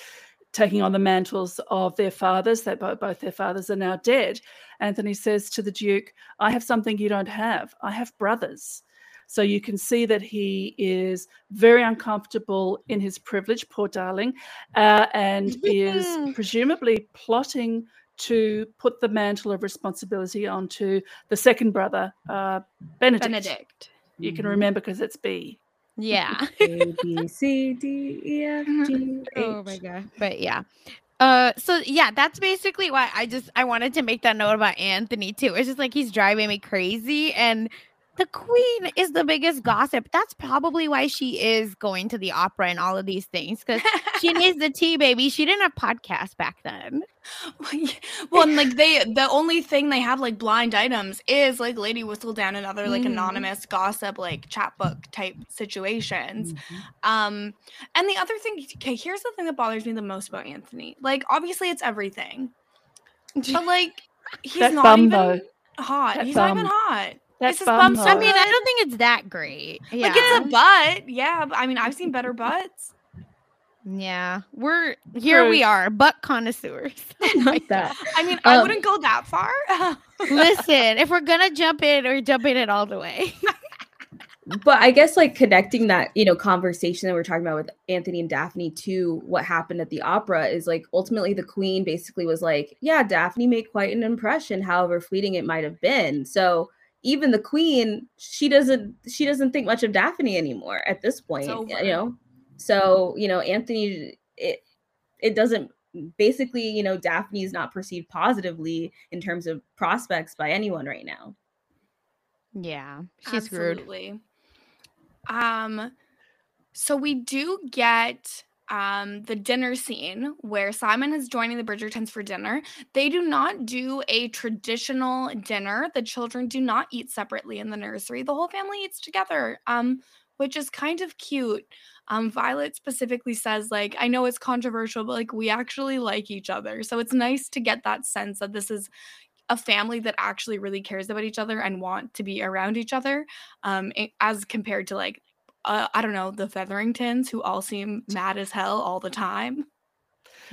taking on the mantles of their fathers, that both, both their fathers are now dead, Anthony says to the Duke, I have something you don't have. I have brothers. So you can see that he is very uncomfortable in his privilege, poor darling, uh, and is presumably plotting to put the mantle of responsibility onto the second brother, uh, Benedict. Benedict. You can remember because it's B. Yeah. A B C D E F G Oh my god. But yeah. Uh so yeah, that's basically why I just I wanted to make that note about Anthony too. It's just like he's driving me crazy and the queen is the biggest gossip. That's probably why she is going to the opera and all of these things because she needs the tea, baby. She didn't have podcasts back then. well, and like they, the only thing they have like blind items is like Lady Whistledown and other like Mhm. anonymous gossip, like chat book type situations. Mm-hmm. Um, and the other thing, okay, here's the thing that bothers me the most about Anthony. Like, obviously, it's everything, but like, he's That not even hot. That he's not even hot. That Is his bum, bum so. I mean, I don't think it's that great. Yeah. Like, it's a butt. Yeah, but I mean, I've seen better butts. yeah. We're here we are, butt connoisseurs. Not that. I mean, I Um, wouldn't go that far. Listen, if we're gonna jump in, we're jumping in all the way. but I guess like connecting that, you know, conversation that we're talking about with Anthony and Daphne to what happened at the opera is like ultimately the queen basically was like, yeah, Daphne made quite an impression, however fleeting it might have been. So even the queen, she doesn't she doesn't think much of Daphne anymore at this point, over. you know. So, you know, Anthony it it doesn't basically, you know, Daphne is not perceived positively in terms of prospects by anyone right now. Yeah, she's screwed. Absolutely. Um, so we do get um the dinner scene where Simon is joining the Bridgertons for dinner. They do not do a traditional dinner. The children do not eat separately in the nursery. The whole family eats together. Um, which is kind of cute. Um, Violet specifically says, like, I know it's controversial, but like we actually like each other. So it's nice to get that sense that this is a family that actually really cares about each other and want to be around each other um as compared to like uh, i don't know the featheringtons who all seem mad as hell all the time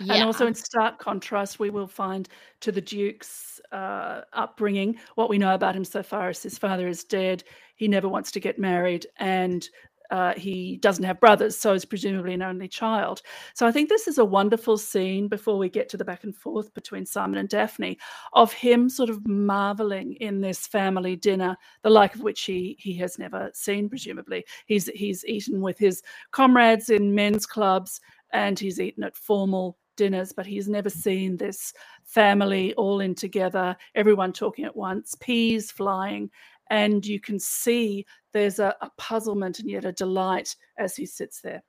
And also, in stark contrast, we will find to the Duke's uh, upbringing what we know about him so far as his father is dead. He never wants to get married, and uh, he doesn't have brothers, so is presumably an only child. So I think this is a wonderful scene before we get to the back and forth between Simon and Daphne of him sort of marveling in this family dinner, the like of which he he has never seen. Presumably, he's he's eaten with his comrades in men's clubs, and he's eaten at formal dinners, but he's never seen this family all in together, everyone talking at once, peas flying. And you can see there's a, a puzzlement and yet a delight as he sits there.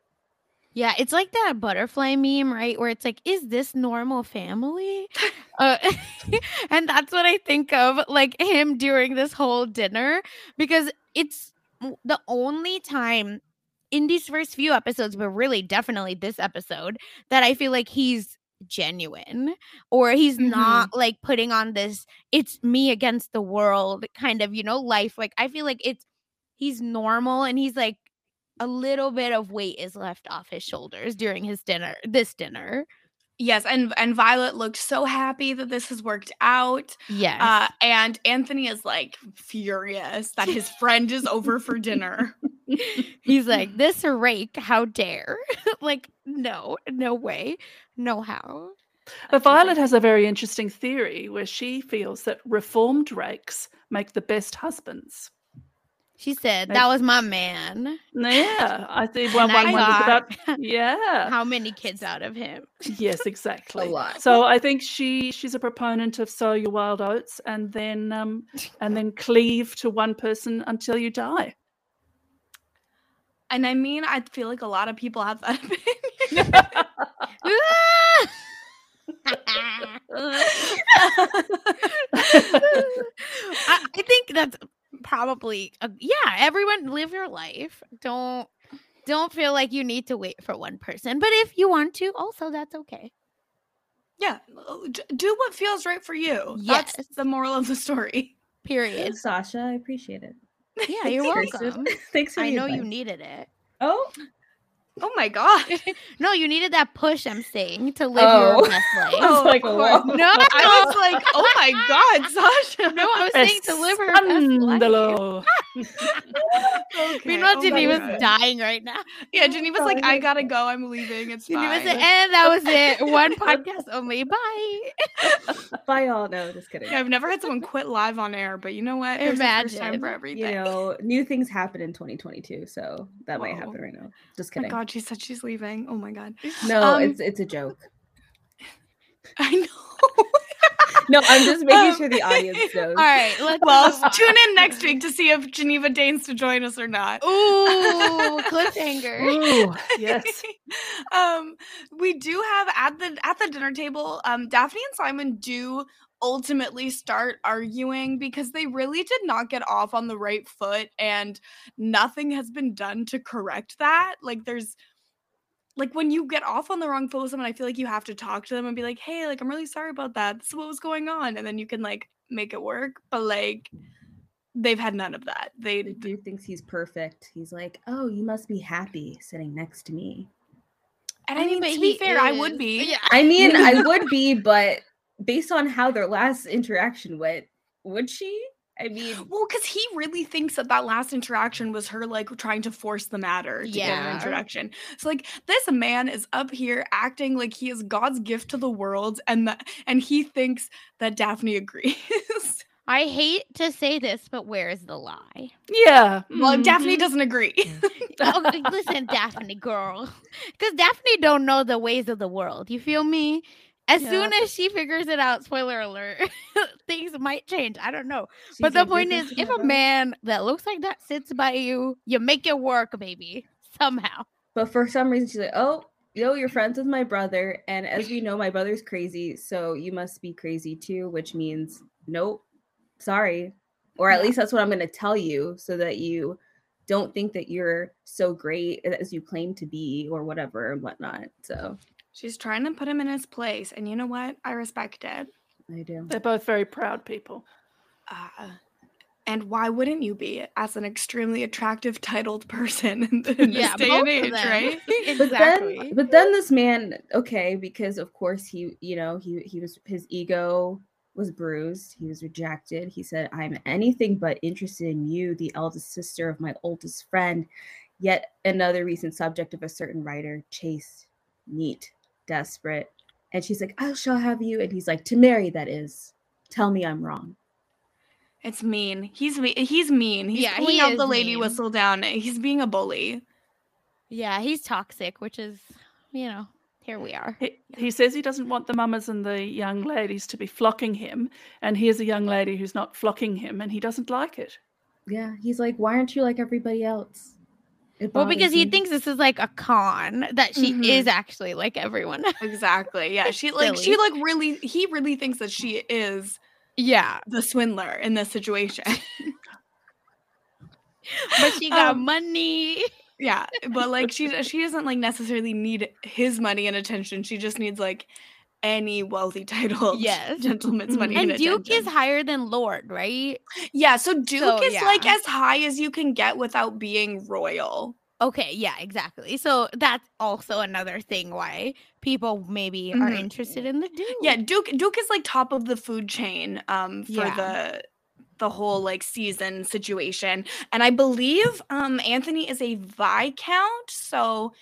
Yeah, it's like that butterfly meme, right? Where it's like, is this normal family? uh, and that's what I think of, like him during this whole dinner, because it's the only time in these first few episodes, but really definitely this episode, that I feel like he's genuine or he's not like putting on this it's me against the world kind of you know life like i feel like it's he's normal and he's like a little bit of weight is left off his shoulders during his dinner, this dinner. Yes, and and Violet looks so happy that this has worked out. Yes. Uh, and Anthony is like furious that his friend is over for dinner. He's like, this rake, how dare? like, no, no way, no how. But Violet has a very interesting theory where she feels that reformed rakes make the best husbands. She said, that was my man. Yeah, I think one, one I wonders about. Yeah. How many kids out of him? Yes, exactly. A lot. So I think she she's a proponent of sow your wild oats and then um and then cleave to one person until you die. And I mean, I feel like a lot of people have that opinion. I, I think that's probably a, yeah. Everyone live your life. Don't don't feel like you need to wait for one person. But if you want to, also that's okay. yeah, do what feels right for you. Yes. That's the moral of the story. Period. Thanks, Sasha. I appreciate it. Yeah, you're welcome. Thanks for I the know you needed it. Oh, Oh my god. No, you needed that push. I'm saying to live Oh. your best life. I was oh, like, of whoa. course. No, I was like, oh my god, Sasha. no, I was saying to live her best life. Escándalo. Okay, Meanwhile, oh Gevena's God. dying right now. Yeah, Gevena's like, I gotta go. I'm leaving. It's Gevena fine. and that was it. One podcast only. Bye. bye all. No, just kidding. Yeah, I've never had someone quit live on air, but you know what? There's a first time Imagine. for everything. You know, new things happen in 2022, so that might happen right now. Just Oh kidding. my god, she said she's leaving. Oh my god. No, Um, it's it's a joke. I know. No, I'm just making Um, sure the audience knows. All right. Let's Well, tune in next week to see if Gevena deigns to join us or not. Ooh, cliffhanger. Ooh, yes. um, we do have at the at the dinner table. Um, Daphne and Simon do ultimately start arguing because they really did not get off on the right foot, and nothing has been done to correct that. Like, there's like when you get off on the wrong foot with someone, I feel like you have to talk to them and be like, "Hey, like I'm really sorry about that. This is what was going on," and then you can like make it work. But like, they've had none of that. They The dude thinks he's perfect. He's like, "Oh, you must be happy sitting next to me." and I mean, to be fair, I would be. Yeah. I mean, I would be, but based on how their last interaction went, would she? I mean, Well, because he really thinks that that last interaction was her like trying to force the matter to get an Yeah. introduction. So like this man is up here acting like he is God's gift to the world, and that and he thinks that Daphne agrees. I hate to say this, but where is the lie? Yeah. well, Daphne mhm. doesn't agree. oh, listen, Daphne girl, because Daphne don't know the ways of the world. You feel me? As Yeah. soon as she figures it out, spoiler alert, things might change. I don't know. she's but the point is, if a man that looks like that sits by you, you make it work, baby. Somehow. but for some reason, she's like, "Oh, you know, you're friends with my brother, and as we know, my brother's crazy, so you must be crazy too." Which means, nope, sorry, or at Yeah. least that's what I'm going to tell you, so that you don't think that you're so great as you claim to be, or whatever and whatnot. So She's trying to put him in his place, and you know what? I respect it. I do. They're both very proud people. Uh, and why wouldn't you be as an extremely attractive, titled person in, th- in this day and age, them. right? but exactly. then but then this man okay because of course he you know he he was his ego was bruised he was rejected he said i'm anything but interested in you the eldest sister of my oldest friend yet another recent subject of a certain writer chase neat desperate and she's like i shall have you and he's like to marry that is tell me i'm wrong It's mean. He's me- he's mean. He's Yeah, pulling he out the lady mean. whistle down. He's being a bully. yeah, he's toxic, which is, you know, here we are. He, he says he doesn't want the mamas and the young ladies to be flocking him, and here's a young lady who's not flocking him, and he doesn't like it. yeah he's like why aren't you like everybody else It Well, because he thinks this is like a con that she Mhm. is actually like everyone. Exactly. Yeah. She like she like really he really thinks that she is yeah, the swindler in this situation. but she got Um, money. yeah. But like she she doesn't like necessarily need his money and attention. She just needs like any wealthy titled Yes. gentleman's money And Duke is higher than Lord, right? Yeah, so Duke So, is like as high as you can get without being royal. Okay, yeah, exactly. So that's also another thing why people maybe are Mhm. interested in the Duke. Yeah, Duke Duke is like top of the food chain um for Yeah. the the whole like season situation. And I believe um Anthony is a viscount, so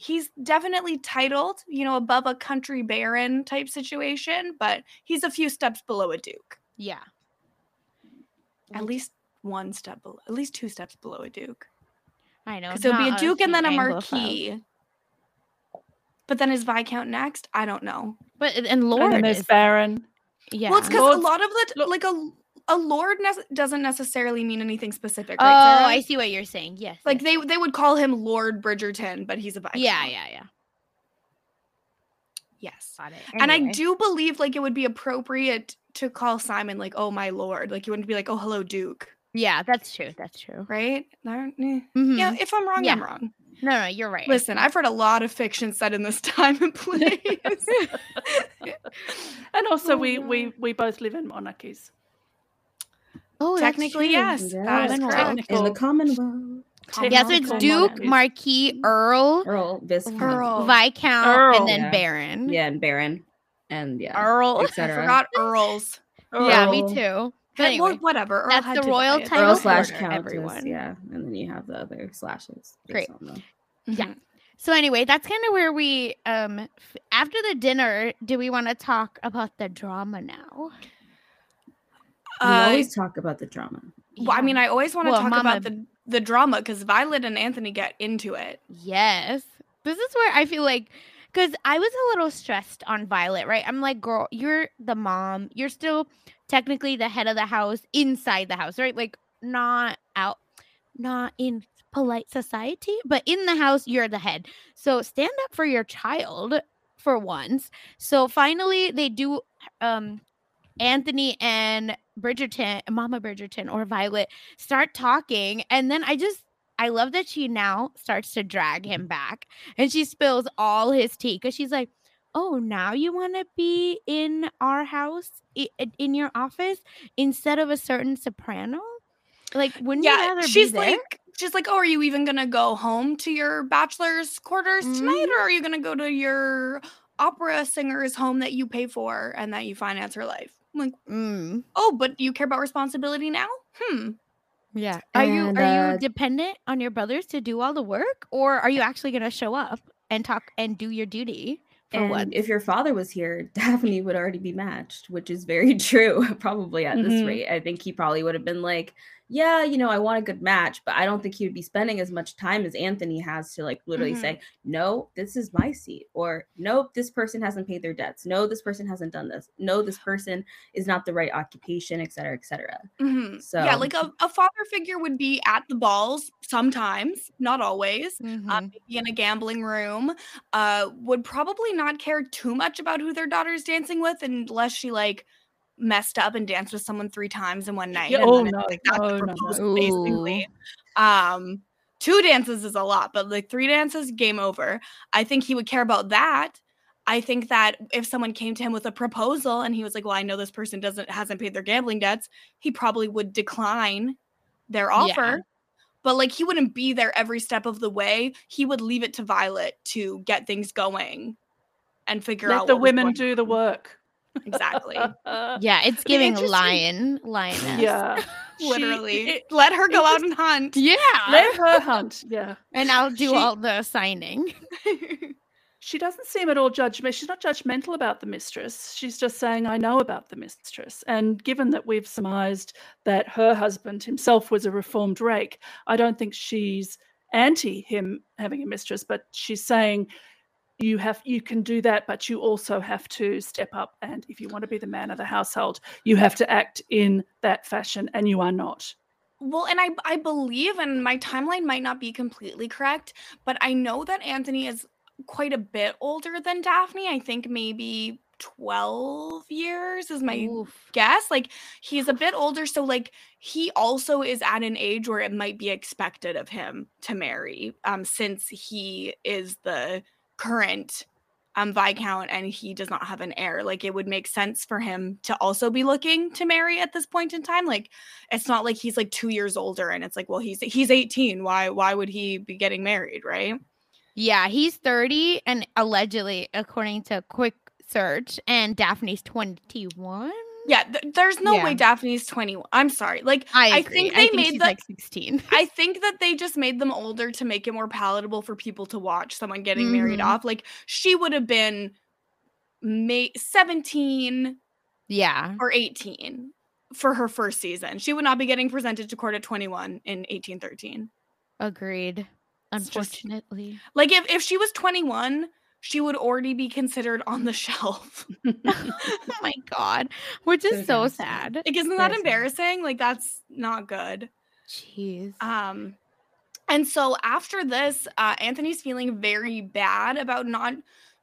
he's definitely titled, you know, above a country baron type situation, but he's a few steps below a duke. Yeah. At least one step below, at least two steps below a duke. I know. Because it'll be a not duke and then a few Anglophiles. marquis. But then is viscount next? I don't know. But and And Lord then there's is Baron. yeah. Well, it's because a lot of the like a a lord nece- doesn't necessarily mean anything specific, oh, right? Sarah? I see what you're saying. Yes. Like yes. they they would call him Lord Bridgerton, but he's a viscount. Yeah, yeah, yeah. Yes. Got it. And I do believe like it would be appropriate to call Simon like, "Oh my lord," like you wouldn't be like, "Oh hello, Duke," Yeah, that's true. That's true. right? Eh. Mhm. Yeah, if I'm wrong, I'm wrong. No, no, you're right. Listen, I've heard a lot of fiction set in this time and place. And also, Oh, we, no. we we both live in monarchies. Oh, Technically, true. yes. That is Commonwealth. correct. in the Commonwealth. Yeah, so it's Duke. Marquis, Earl, Earl, Viscount. Earl. Viscount, Earl. and then Yeah. Baron. Yeah, and Baron. And yeah. Earl. I etc. forgot Earls. Yeah, me Earl. too. But But anyway, whatever. Earl that's had the to royal buy it. title Earl for slash order, countess. everyone. Yeah, and then you have the other slashes. Great. based on the- Yeah. So anyway, that's kind of where we um f- after the dinner, do we want to talk about the drama now? We Uh, always talk about the drama. Well, I mean, I always want to Well, talk Mama- about the the drama because Violet and Anthony get into it. Yes. This is where I feel like because I was a little stressed on Violet, right? I'm like, girl, you're the mom. You're still technically the head of the house inside the house, right? Like not out, not in polite society, but in the house, you're the head. So stand up for your child for once. So finally they do um Anthony and Bridgerton, Mama Bridgerton or Violet start talking. And then I just, I love that she now starts to drag him back and she spills all his tea because she's like, Oh, now you want to be in our house, in your office, instead of a certain soprano? Like, wouldn't you rather she's be there? like, she's like, oh, are you even gonna go home to your bachelor's quarters tonight, Mm-hmm. or are you gonna go to your opera singer's home that you pay for and that you finance her life? I'm like, Mm, oh, but you care about responsibility now? Hmm. yeah. Are you are uh, you dependent on your brothers to do all the work, or are you actually gonna show up and talk and do your duty for And once? if your father was here, Daphne would already be matched, which is very true, probably at this Mhm. rate. I think he probably would have been like, Yeah, you know, I want a good match, but I don't think he would be spending as much time as Anthony has to like literally Mhm. say, No, this is my seat, or nope, this person hasn't paid their debts. No, this person hasn't done this. No, this person is not the right occupation, et cetera, et cetera. Mhm. So yeah, like a, a father figure would be at the balls sometimes, not always. Uh, maybe in a gambling room. Uh, would probably not care too much about who their daughter's dancing with unless she like messed up and danced with someone three times in one night. Yeah, oh, no, like that's the no, basically. Um, two dances is a lot, but like three dances, game over. I think he would care about that. I think that if someone came to him with a proposal and he was like, "Well, I know this person doesn't hasn't paid their gambling debts," he probably would decline their offer. But like he wouldn't be there every step of the way. He would leave it to Violet to get things going and figure Let out the what was women do the work. Exactly. Yeah, it's giving interesting. lion, lioness. yeah. She- Literally, it- let her go out and hunt. Yeah. let her hunt. Yeah. and I'll do She- all the signing. She doesn't seem at all judgmental. She's not judgmental about the mistress. She's just saying, I know about the mistress. And given that we've surmised that her husband himself was a reformed rake, I don't think she's anti him having a mistress, but she's saying, you have you can do that but you also have to step up and if you want to be the man of the household you have to act in that fashion and you are not Well, and I I believe, and my timeline might not be completely correct, but I know that Anthony is quite a bit older than Daphne. I think maybe 12 years is my Oof. guess. Like he's a bit older, so like he also is at an age where it might be expected of him to marry, um, since he is the current um Viscount and he does not have an heir. Like it would make sense for him to also be looking to marry at this point in time. Like it's not like he's like 2 years older and it's like well he's he's 18. Why why would he be getting married, right? Yeah, he's 30 and allegedly according to quick search and Daphne's 21. Yeah, th- there's no Yeah. way Daphne's 21. I'm sorry. Like I, I, think they made she's the like 16. I think that they just made them older to make it more palatable for people to watch someone getting married Mhm. off. Like she would have been May 17 Yeah. or 18 for her first season. She would not be getting presented to court at 21 in 1813. Agreed. It's just- Unfortunately. Like if if she was 21, she would already be considered on the shelf. oh my god. Which is so So sad. Like isn't that embarrassing? Like that's not good. Jeez. Um, and so after this, uh, Anthony's feeling very bad about not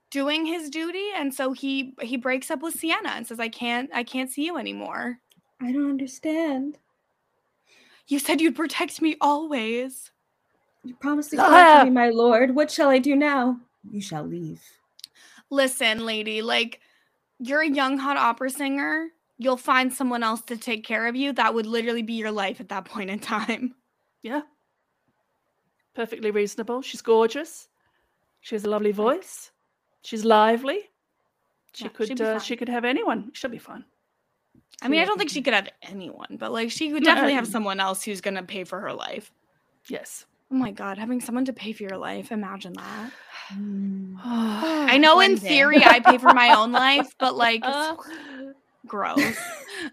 doing his duty, and so he he breaks up with Siena and says, "I can't, I can't see you anymore. I don't understand. You said you'd protect me always." You promised to protect me, my lord. What shall I do now? You shall leave. Listen, lady, like you're a young hot opera singer. You'll find someone else to take care of you. That would literally be your life at that point in time. Yeah. Perfectly reasonable. She's gorgeous. She has a lovely voice. She's lively. She Yeah, could she'd uh, she could have anyone. She'll be fine. I mean, I don't think she could have anyone, but like she would definitely have someone else who's gonna pay for her life. Yes. Oh my god, having someone to pay for your life. Imagine that. Hmm. I know in day. theory I pay for my own life, but like it's gross.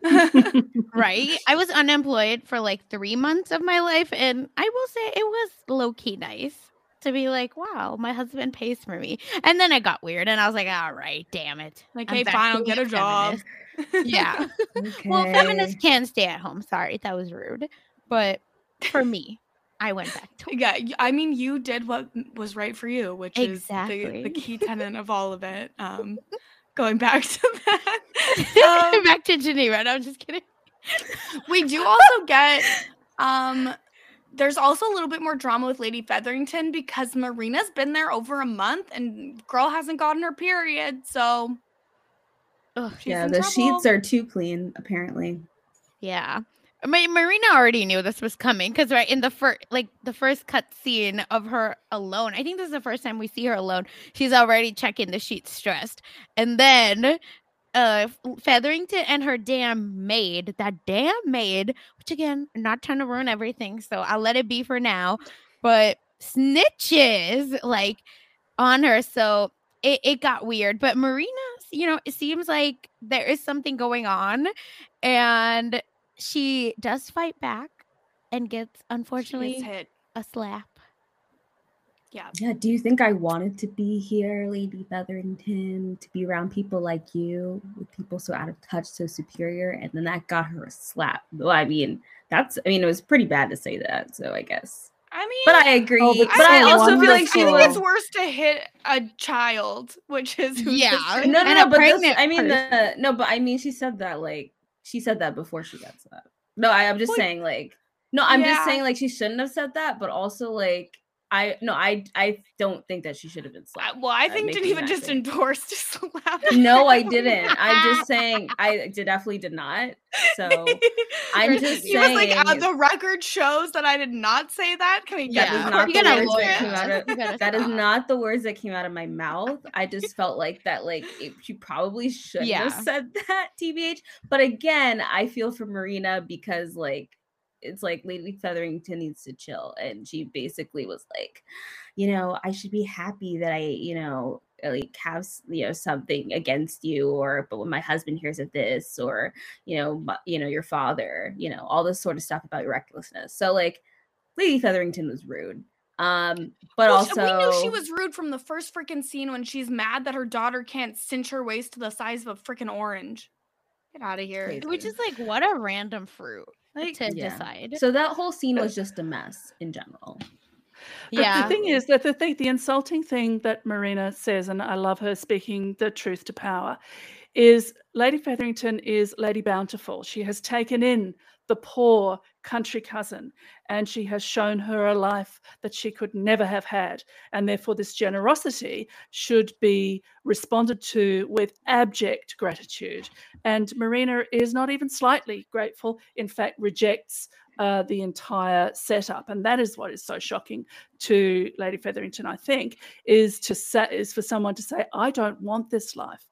right? I was unemployed for like three months of my life, and I will say it was low key nice to be like, wow, my husband pays for me. And then it got weird, and I was like, all right, damn it. Like, I'm hey, fine, I'll get a job. feminist. Yeah. Well, feminists can stay at home. Sorry, that was rude. But for me, I went back to Yeah, I mean, you did what was right for you, which is Exactly. the, the key tenant of all of it. Um, going back to that, um, back to Gevena. No, I'm just kidding. we do also get um there's also a little bit more drama with Lady Featherington because Marina's been there over a month and girl hasn't gotten her period, so Ugh, yeah, the trouble. sheets are too clean, apparently. Yeah. Ma- Marina already knew this was coming because right in the first like the first cut scene of her alone. I think this is the first time we see her alone. She's already checking the sheets stressed. And then uh Featherington and her damn maid, that damn maid, which again, not trying to ruin everything, so I'll let it be for now. But snitches like on her. So it, it got weird. But Marina, you know, it seems like there is something going on. And she does fight back and gets unfortunately gets hit. a slap. Yeah. Yeah, do you think I wanted to be here, Lady Featherington, to be around people like you, with people so out of touch, so superior, and then that got her a slap. Well, I mean, that's I mean, it was pretty bad to say that, so I guess. I mean, But I agree. Oh, but but I so also feel like she I think it's worse to hit a child, which is who Yeah. no, no, no. But this, I mean, the no, but I mean, she said that like she said that before she got slapped. No, I, I'm just Well, saying like no, I'm yeah. just saying like she shouldn't have said that, but also like I no, I I don't think that she should have been slapped. well, I think makes didn't even just mad. endorse to slap. No, I didn't. I'm just saying I did definitely did not. So I'm just he was like, uh, the record shows that I did not say that. Can we get that is the not the gotta words that came out of You that is not the words that came out of my mouth. I just felt like that like it, she probably should Yeah. have said that, TBH. But again, I feel for Marina because like it's like Lady Featherington needs to chill. And she basically was like, you know, I should be happy that I, you know, like have you know something against you or but when my husband hears of this or you know mu- you know your father you know all this sort of stuff about your recklessness so like lady featherington was rude um but Well, also we knew she was rude from the first freaking scene when she's mad that her daughter can't cinch her waist to the size of a freaking orange. Get out of here. Crazy. Which is like what a random fruit Like, to Yeah. decide. so that whole scene was just a mess in general But yeah. the thing is that the thing, the insulting thing that Marina says, and I love her speaking the truth to power, is Lady Featherington is Lady Bountiful. She has taken in the poor, country cousin and she has shown her a life that she could never have had and therefore this generosity should be responded to with abject gratitude and marina is not even slightly grateful in fact rejects uh, the entire setup, and that is what is so shocking to Lady Featherington. I think is to say is for someone to say, "I don't want this life."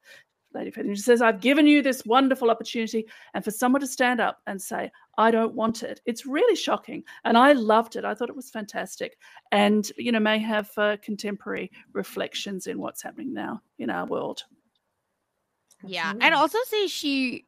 Lady Featherington says, "I've given you this wonderful opportunity," and for someone to stand up and say, "I don't want it," it's really shocking. And I loved it. I thought it was fantastic, and you know may have uh, contemporary reflections in what's happening now in our world. Yeah, and also say she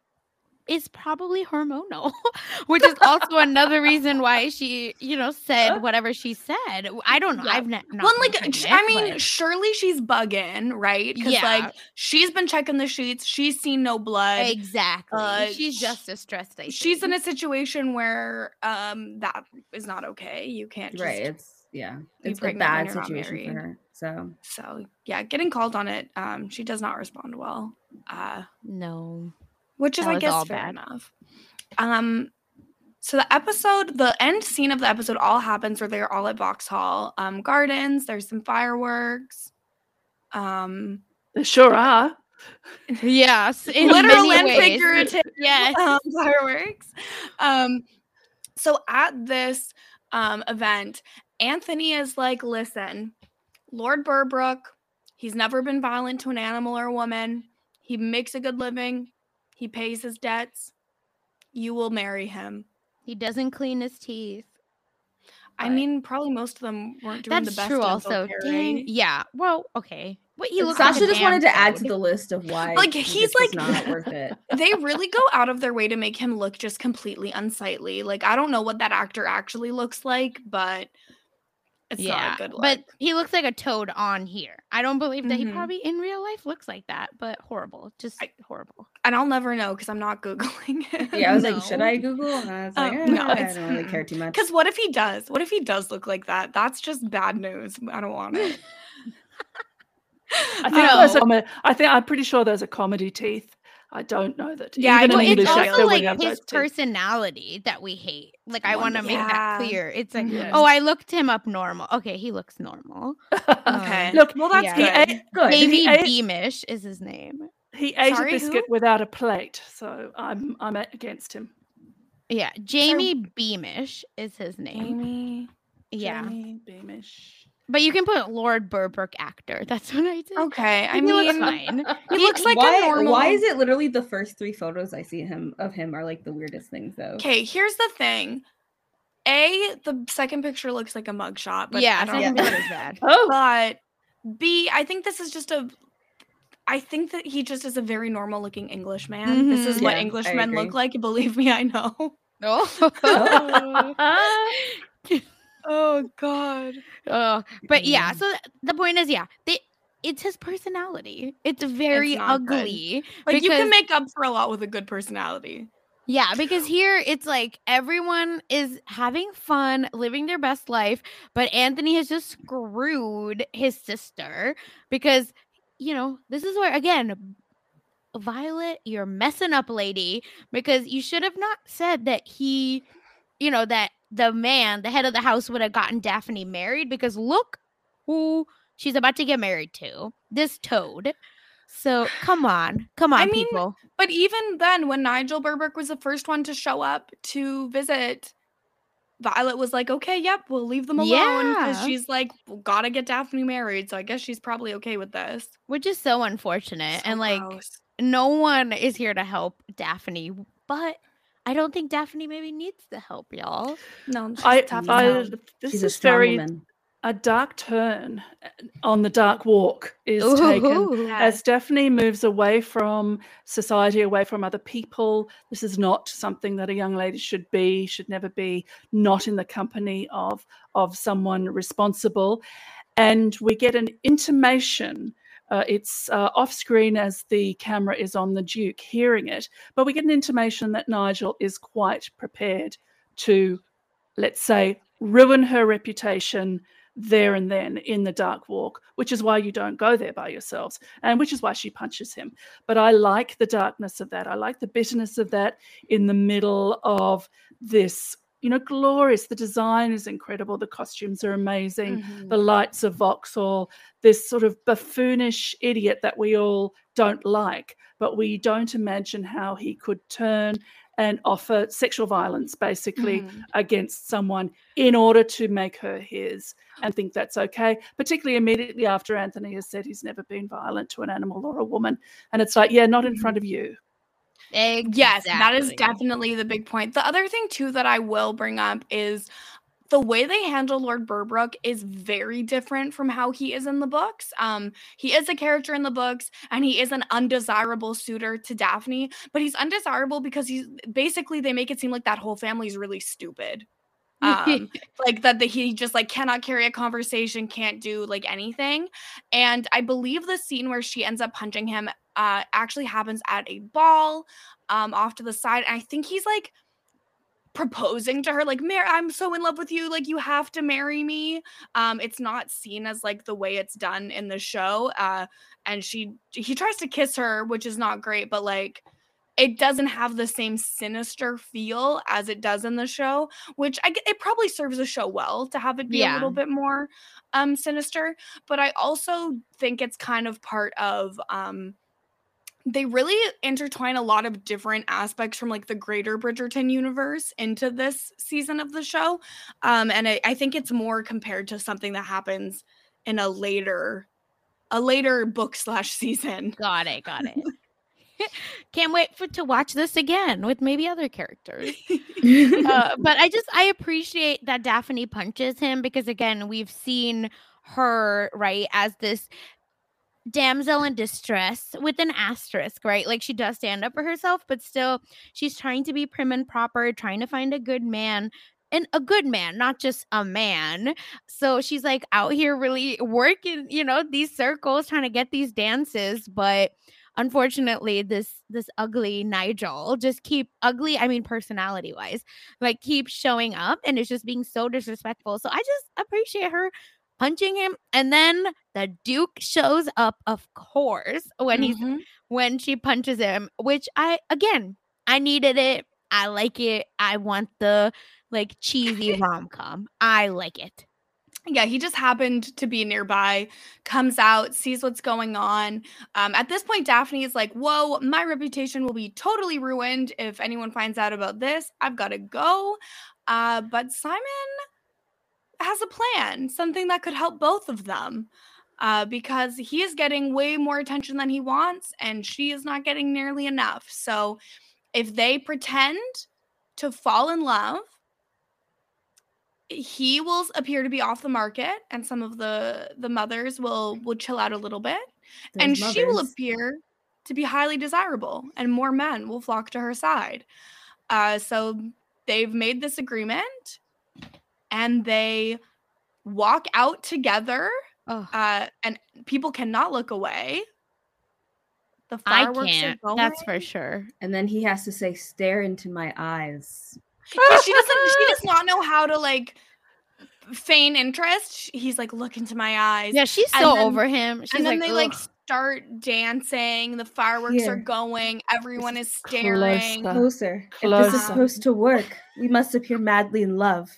is probably hormonal, which is also another reason why she, you know, said whatever she said. I don't know. Yeah. I've ne- not. well, like, it, I mean, but- surely she's bugging, right? Because Yeah. like she's been checking the sheets, she's seen no blood. exactly. uh, She's just as stressed. I She's think. in a situation where um that is not okay. You can't just right. It's yeah. It's a bad situation for her. So So yeah, getting called on it, um, she does not respond well. Uh no. Which is I guess all fair bad. enough. Um so the episode, the end scene of the episode all happens where they're all at Vauxhall um Gardens, there's some fireworks. Um They sure are. Yes, in literal many and ways. figurative Yes. um, fireworks. Um, so at this um, event, Anthony is like, listen, Lord Berbrooke, he's never been violent to an animal or a woman. He makes a good living. He pays his debts. You will marry him. He doesn't clean his teeth. I mean, probably most of them weren't doing That's the best. true. Also, care, dang. right? Yeah. Well, okay. What he looks like Sasha a just wanted to add to the list of why Like, he's like- not worth it. they really go out of their way to make him look just completely unsightly. Like I don't know what that actor actually looks like, but it's yeah, not a good look. but he looks like a toad on here. I don't believe that he Mhm. probably in real life looks like that, but horrible, just horrible. and I'll never know because I'm not googling it. Yeah, I was like, should I Google? And I was like, Um, eh, no, I don't really care too much. Because what if he does? What if he does look like that? That's just bad news. I don't want it. I think Um, there's a com- I think I'm pretty sure there's a comedy teeth. I don't know that. Yeah, I even don't in think English it's English actor also like his those teeth. personality that we hate. Like I want to make that clear. It's like, Yes. oh, I looked him up normal. Okay, he looks normal. Okay. Um, Look, well, that's yeah. good. ate, Good. Jamie ate- Beamish is his name. he ate Sorry, a who? biscuit without a plate, so I'm I'm against him. Yeah, Jamie Beamish is his name. Amy. Yeah, Jamie Beamish. But you can put Lord Berbrooke actor. That's what I did. Okay. I he looks mean, fine. he looks like why, a normal. why is it literally the first three photos I see him of him are like the weirdest things though? Okay, here's the thing. A, the second picture looks like a mugshot, but yeah, I don't second Yeah. picture is bad. Oh, But B, I think this is just a. I think that he just is a very normal looking English man. This is Mhm. what Yeah, I Englishmen look like. Believe me, I know. Oh. Oh God. oh, but yeah. Yeah. So the point is, yeah, they, it's his personality. It's very good. ugly. Like you can make up for a lot with a good personality. Yeah, because here it's like everyone is having fun, living their best life, but Anthony has just screwed his sister because, you know, this is where, again, Violet, you're messing up, lady, because you should have not said that he, you know, that the man, the head of the house, would have gotten Daphne married because look who she's about to get married to this toad. So come on, come on, I mean, people. But even then, when Nigel Berbrooke was the first one to show up to visit, Violet was like, "Okay, yep, we'll leave them alone." Because Yeah. she's like, "Well, "Gotta get Daphne married," so I guess she's probably okay with this. which is so unfortunate So and like gross. no one is here to help daphne but i don't think daphne maybe needs the help y'all no, she's I, tough as I hell. this She's a is strong very woman. a dark turn uh, on the dark walk is taken Ooh. as Daphne moves away from society, away from other people. This is not something that a young lady should be, should never be not in the company of of someone responsible. And we get an intimation. Uh, it's uh, off screen as the camera is on the Duke hearing it, but we get an intimation that Nigel is quite prepared to, let's say, ruin her reputation there and then in the dark walk, which is why you don't go there by yourselves, and which is why she punches him. But I like the darkness of that. I like the bitterness of that in the middle of this you know, glorious. The design is incredible. The costumes are amazing. Mhm. The lights of Vauxhall, this sort of buffoonish idiot that we all don't like, but we don't imagine how he could turn and offer sexual violence basically Mhm. against someone in order to make her his and think that's okay, particularly immediately after Anthony has said he's never been violent to an animal or a woman. And it's like, yeah, not in front of you. Yes, that is definitely the big point. The other thing too that I will bring up is the way they handle Lord Berbrooke is very different from how he is in the books. Um, he is a character in the books, and he is an undesirable suitor to Daphne, but he's undesirable because he's basically they make it seem like that whole family is really stupid. Um, like that the, he just like cannot carry a conversation, can't do like anything. And I believe the scene where she ends up punching him uh actually happens at a ball um off to the side. And I think he's like proposing to her like Mar- I'm so in love with you like you have to marry me um it's not seen as like the way it's done in the show uh and she he tries to kiss her which is not great but like it doesn't have the same sinister feel as it does in the show which i it probably serves the show well to have it be a little bit more um sinister but i also think it's kind of part of um they really intertwine a lot of different aspects from like the greater Bridgerton universe into this season of the show. Um, and I, I think it's more compared to something that happens in a later a later book slash season. Got it. Got it. Can't wait for to watch this again with maybe other characters. uh, but I just I appreciate that Daphne punches him because again we've seen her right as this damsel in distress with an asterisk right? Like she does stand up for herself but still she's trying to be prim and proper trying to find a good man and a good man not just a man. So she's like out here really working you know these circles trying to get these dances but unfortunately this this ugly nigel just keep ugly i mean personality wise like keeps showing up and it's just being so disrespectful. So i just appreciate her punching him and then the duke shows up of course when he's Mhm. when she punches him which i again i needed it i like it i want the like cheesy rom-com i like it yeah, he just happened to be nearby, comes out, sees what's going on. Um, at this point, Daphne is like, Whoa, my reputation will be totally ruined if anyone finds out about this. I've got to go. Uh, but Simon has a plan, something that could help both of them. Uh, because he is getting way more attention than he wants, and she is not getting nearly enough. So, if they pretend to fall in love, he will appear to be off the market and some of the the mothers will will chill out a little bit and Those she will appear to be highly desirable and more men will flock to her side uh so they've made this agreement and they walk out together Ugh. uh and people cannot look away. The i fireworks can't are going that's for sure. And then he has to say, "Stare into my eyes." Yeah, she doesn't she does not know how to like feign interest. He's like look into my eyes. Yeah she's And so then- over him. She's and then like they like start dancing. The fireworks are going. Everyone is staring. Uh, Closer. If this is supposed to work, we must appear madly in love.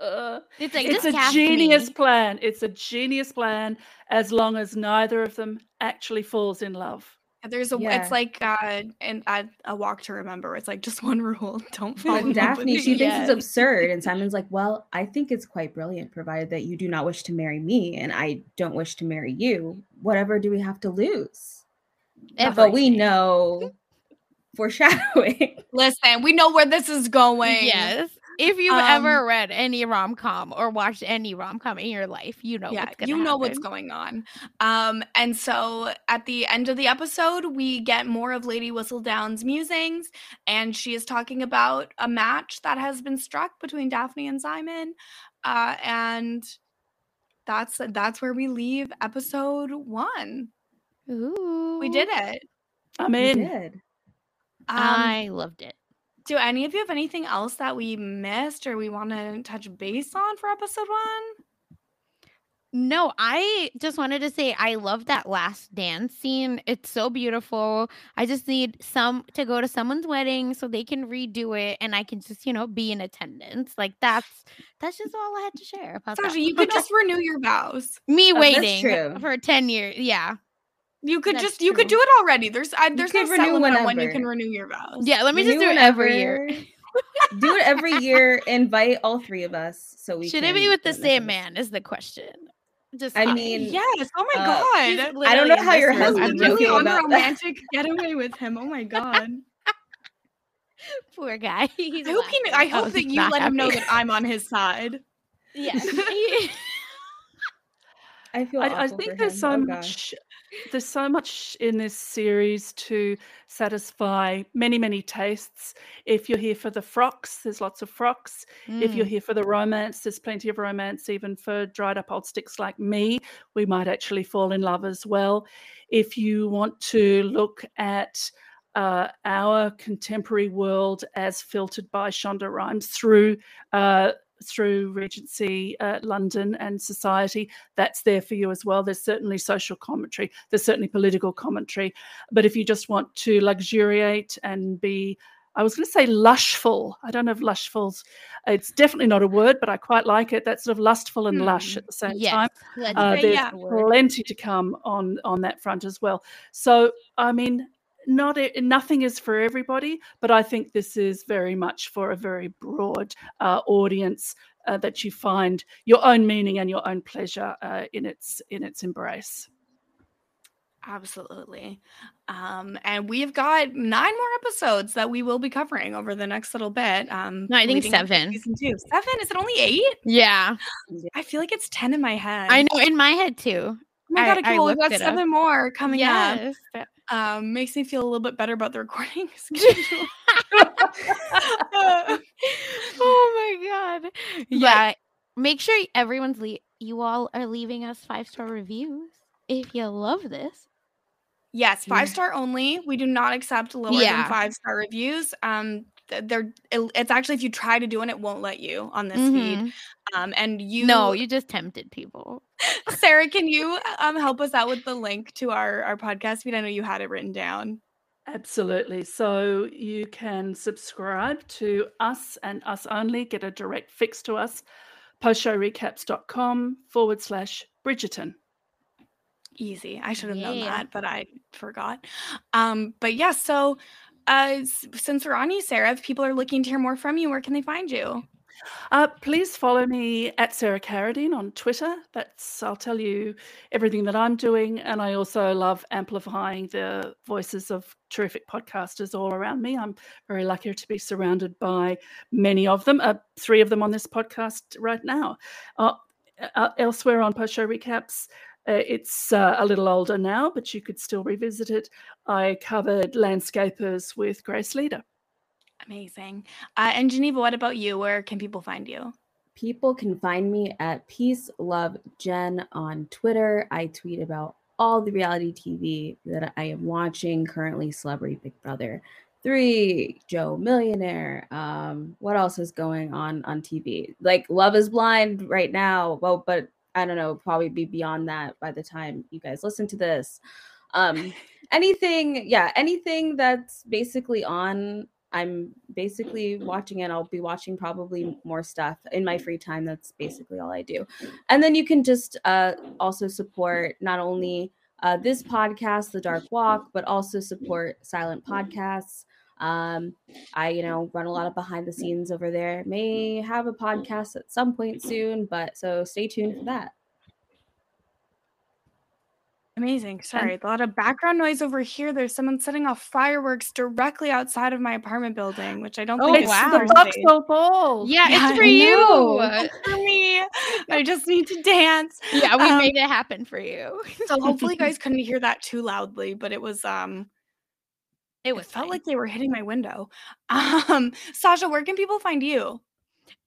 Uh, it's like it's a genius me. plan. It's a genius plan as long as neither of them actually falls in love. there's a Yeah. it's like uh and uh, a walk to remember it's like just one rule don't fall in But love with Daphne, she thinks Yeah. it's absurd, and Simon's like, "Well, I think it's quite brilliant, provided that you do not wish to marry me, and I don't wish to marry you. Whatever do we have to lose?" But we know foreshadowing. listen we know where this is going Yes. If you've Um, ever read any rom com or watched any rom com in your life, you know yeah what's gonna you know what's going on um and so at the end of the episode we get more of lady whistledown's musings and she is talking about a match that has been struck between daphne and simon uh and that's that's where we leave episode one Ooh. we did it I'm We in. did. um I loved it. Do any of you have anything else that we missed or we want to touch base on for episode one No, I just wanted to say I love that last dance scene. It's so beautiful. I just need some to go to someone's wedding so they can redo it and I can just, you know, be in attendance. Like that's that's just all I had to share about that. You could just renew your vows. me Oh, waiting true. for 10 years. Yeah. You could That's just you could do it already. There's I, there's no could set renew limit when you can renew your vows. Yeah, let me just do it every year. do it every year. Invite all three of us so we Should can it be with the same man is the question. Just I mean, Yes. Oh my Uh, god. I don't know how your literally in this husband room. really feel about that. unromantic getaway with him. Oh my god. Poor guy. He's I hope he. I hope Oh, that you not let him know that I'm on his side. Yes. I feel. I, I think there's so Oh, much there's so much in this series to satisfy many many tastes if you're here for the frocks there's lots of frocks if you're Mm. here for the romance there's plenty of romance even for dried up old sticks like me we might actually fall in love as well if you want to look at uh, our contemporary world as filtered by Shonda Rhimes through uh, through Regency uh, London and society. That's there for you as well. There's certainly social commentary. There's certainly political commentary. But if you just want to luxuriate and be I was going to say lushful. I don't know if lushful's. It's definitely not a word, but I quite like it. That's sort of lustful and lush Hmm. at the same Yes, time. Uh, there's yeah. plenty to come on on that front as well. So I mean, not nothing is for everybody, but I think this is very much for a very broad uh, audience uh, that you find your own meaning and your own pleasure uh, in its in its embrace. Absolutely. Um, and we've got nine more episodes that we will be covering over the next little bit. Um, No, I think leading up to seven. Season two. Seven? Is it only eight? Yeah. I feel like it's ten in my head. I know in my head too. Oh my I- god, I okay, well, we've got it up. seven more coming up. Um, makes me feel a little bit better about the recording schedule. oh my god. Yeah. Make sure everyone's le- you all are leaving us five star reviews if you love this. Yes, five star only. We do not accept lower Yeah. than five star reviews. Um, th- they're it's actually if you try to do it, it won't let you on this feed. Um, and you No, you just tempted people. Sarah, can you um help us out with the link to our our podcast feed? I know you had it written down. Absolutely. So you can subscribe to us and us only, get a direct fix to us, postshowrecaps.com forward slash Bridgerton. Easy. I should have known that, but I forgot. Um, but yeah, so uh since we're on you, Sarah, if people are looking to hear more from you, where can they find you? Uh, please follow me at Sarah Carradine on Twitter. That's I'll tell you everything that I'm doing, and I also love amplifying the voices of terrific podcasters all around me. I'm very lucky to be surrounded by many of them. Uh, three of them on this podcast right now. Uh, uh, elsewhere on post show recaps. Uh, it's uh, a little older now, but you could still revisit it. I covered landscapers with Grace Leader. Amazing. Uh, and Gevena, what about you? Where can people find you? People can find me at Peace Love Jen on Twitter. I tweet about all the reality TV that I am watching currently Celebrity Big Brother 3, Joe Millionaire. Um, what else is going on on TV? Like Love is Blind right now. Well, but I don't know, probably be beyond that by the time you guys listen to this. Um, anything, yeah, anything that's basically on I'm basically watching it. I'll be watching probably more stuff in my free time. That's basically all I do. And then you can just uh, also support not only uh, this podcast, The Dark Walk, but also support Silent Podcasts. Um, I, you know, run a lot of behind the scenes over there. May have a podcast at some point soon, but so stay tuned for that. Amazing. Sorry, a lot of background noise over here. There's someone setting off fireworks directly outside of my apartment building, which I don't Oh, think is wow. The. Buxo Ball. Yeah, Yeah, it's for you. It's for me. I just need to dance. Yeah, we Um, made it happen for you. So hopefully you guys couldn't hear that too loudly, but it was um It it was felt like they were hitting my window. Um Sasha, where can people find you?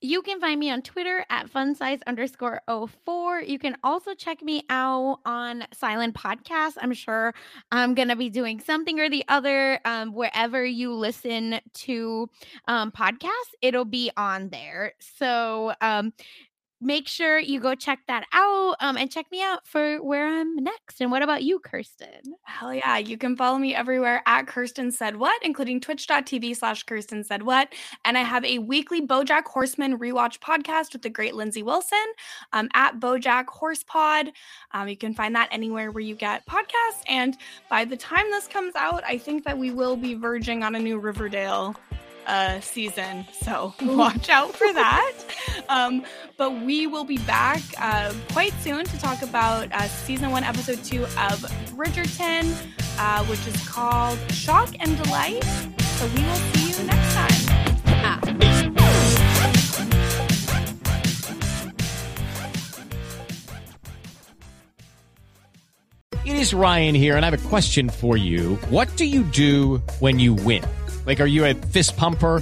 You can find me on Twitter at funsize underscore 04. You can also check me out on Silent Podcast. I'm sure I'm going to be doing something or the other um, wherever you listen to um, podcasts. It'll be on there. So um, make sure you go check that out um, and check me out for where I'm next. And what about you, Kirsten? Hell yeah. You can follow me everywhere at Kirsten Said What, including twitch.tv slash Kirsten Said What. And I have a weekly Bojack Horseman rewatch podcast with the great Lindsay Wilson um, at Bojack Horse Pod. Um, you can find that anywhere where you get podcasts. And by the time this comes out, I think that we will be verging on a new Riverdale uh, season. So watch out for that. Um, but we will be back uh, quite soon to talk about uh, season one, episode two of Bridgerton, uh, which is called Shock and Delight. So we will see you next time. Ah. It is Ryan here, and I have a question for you. What do you do when you win? Like, are you a fist pumper?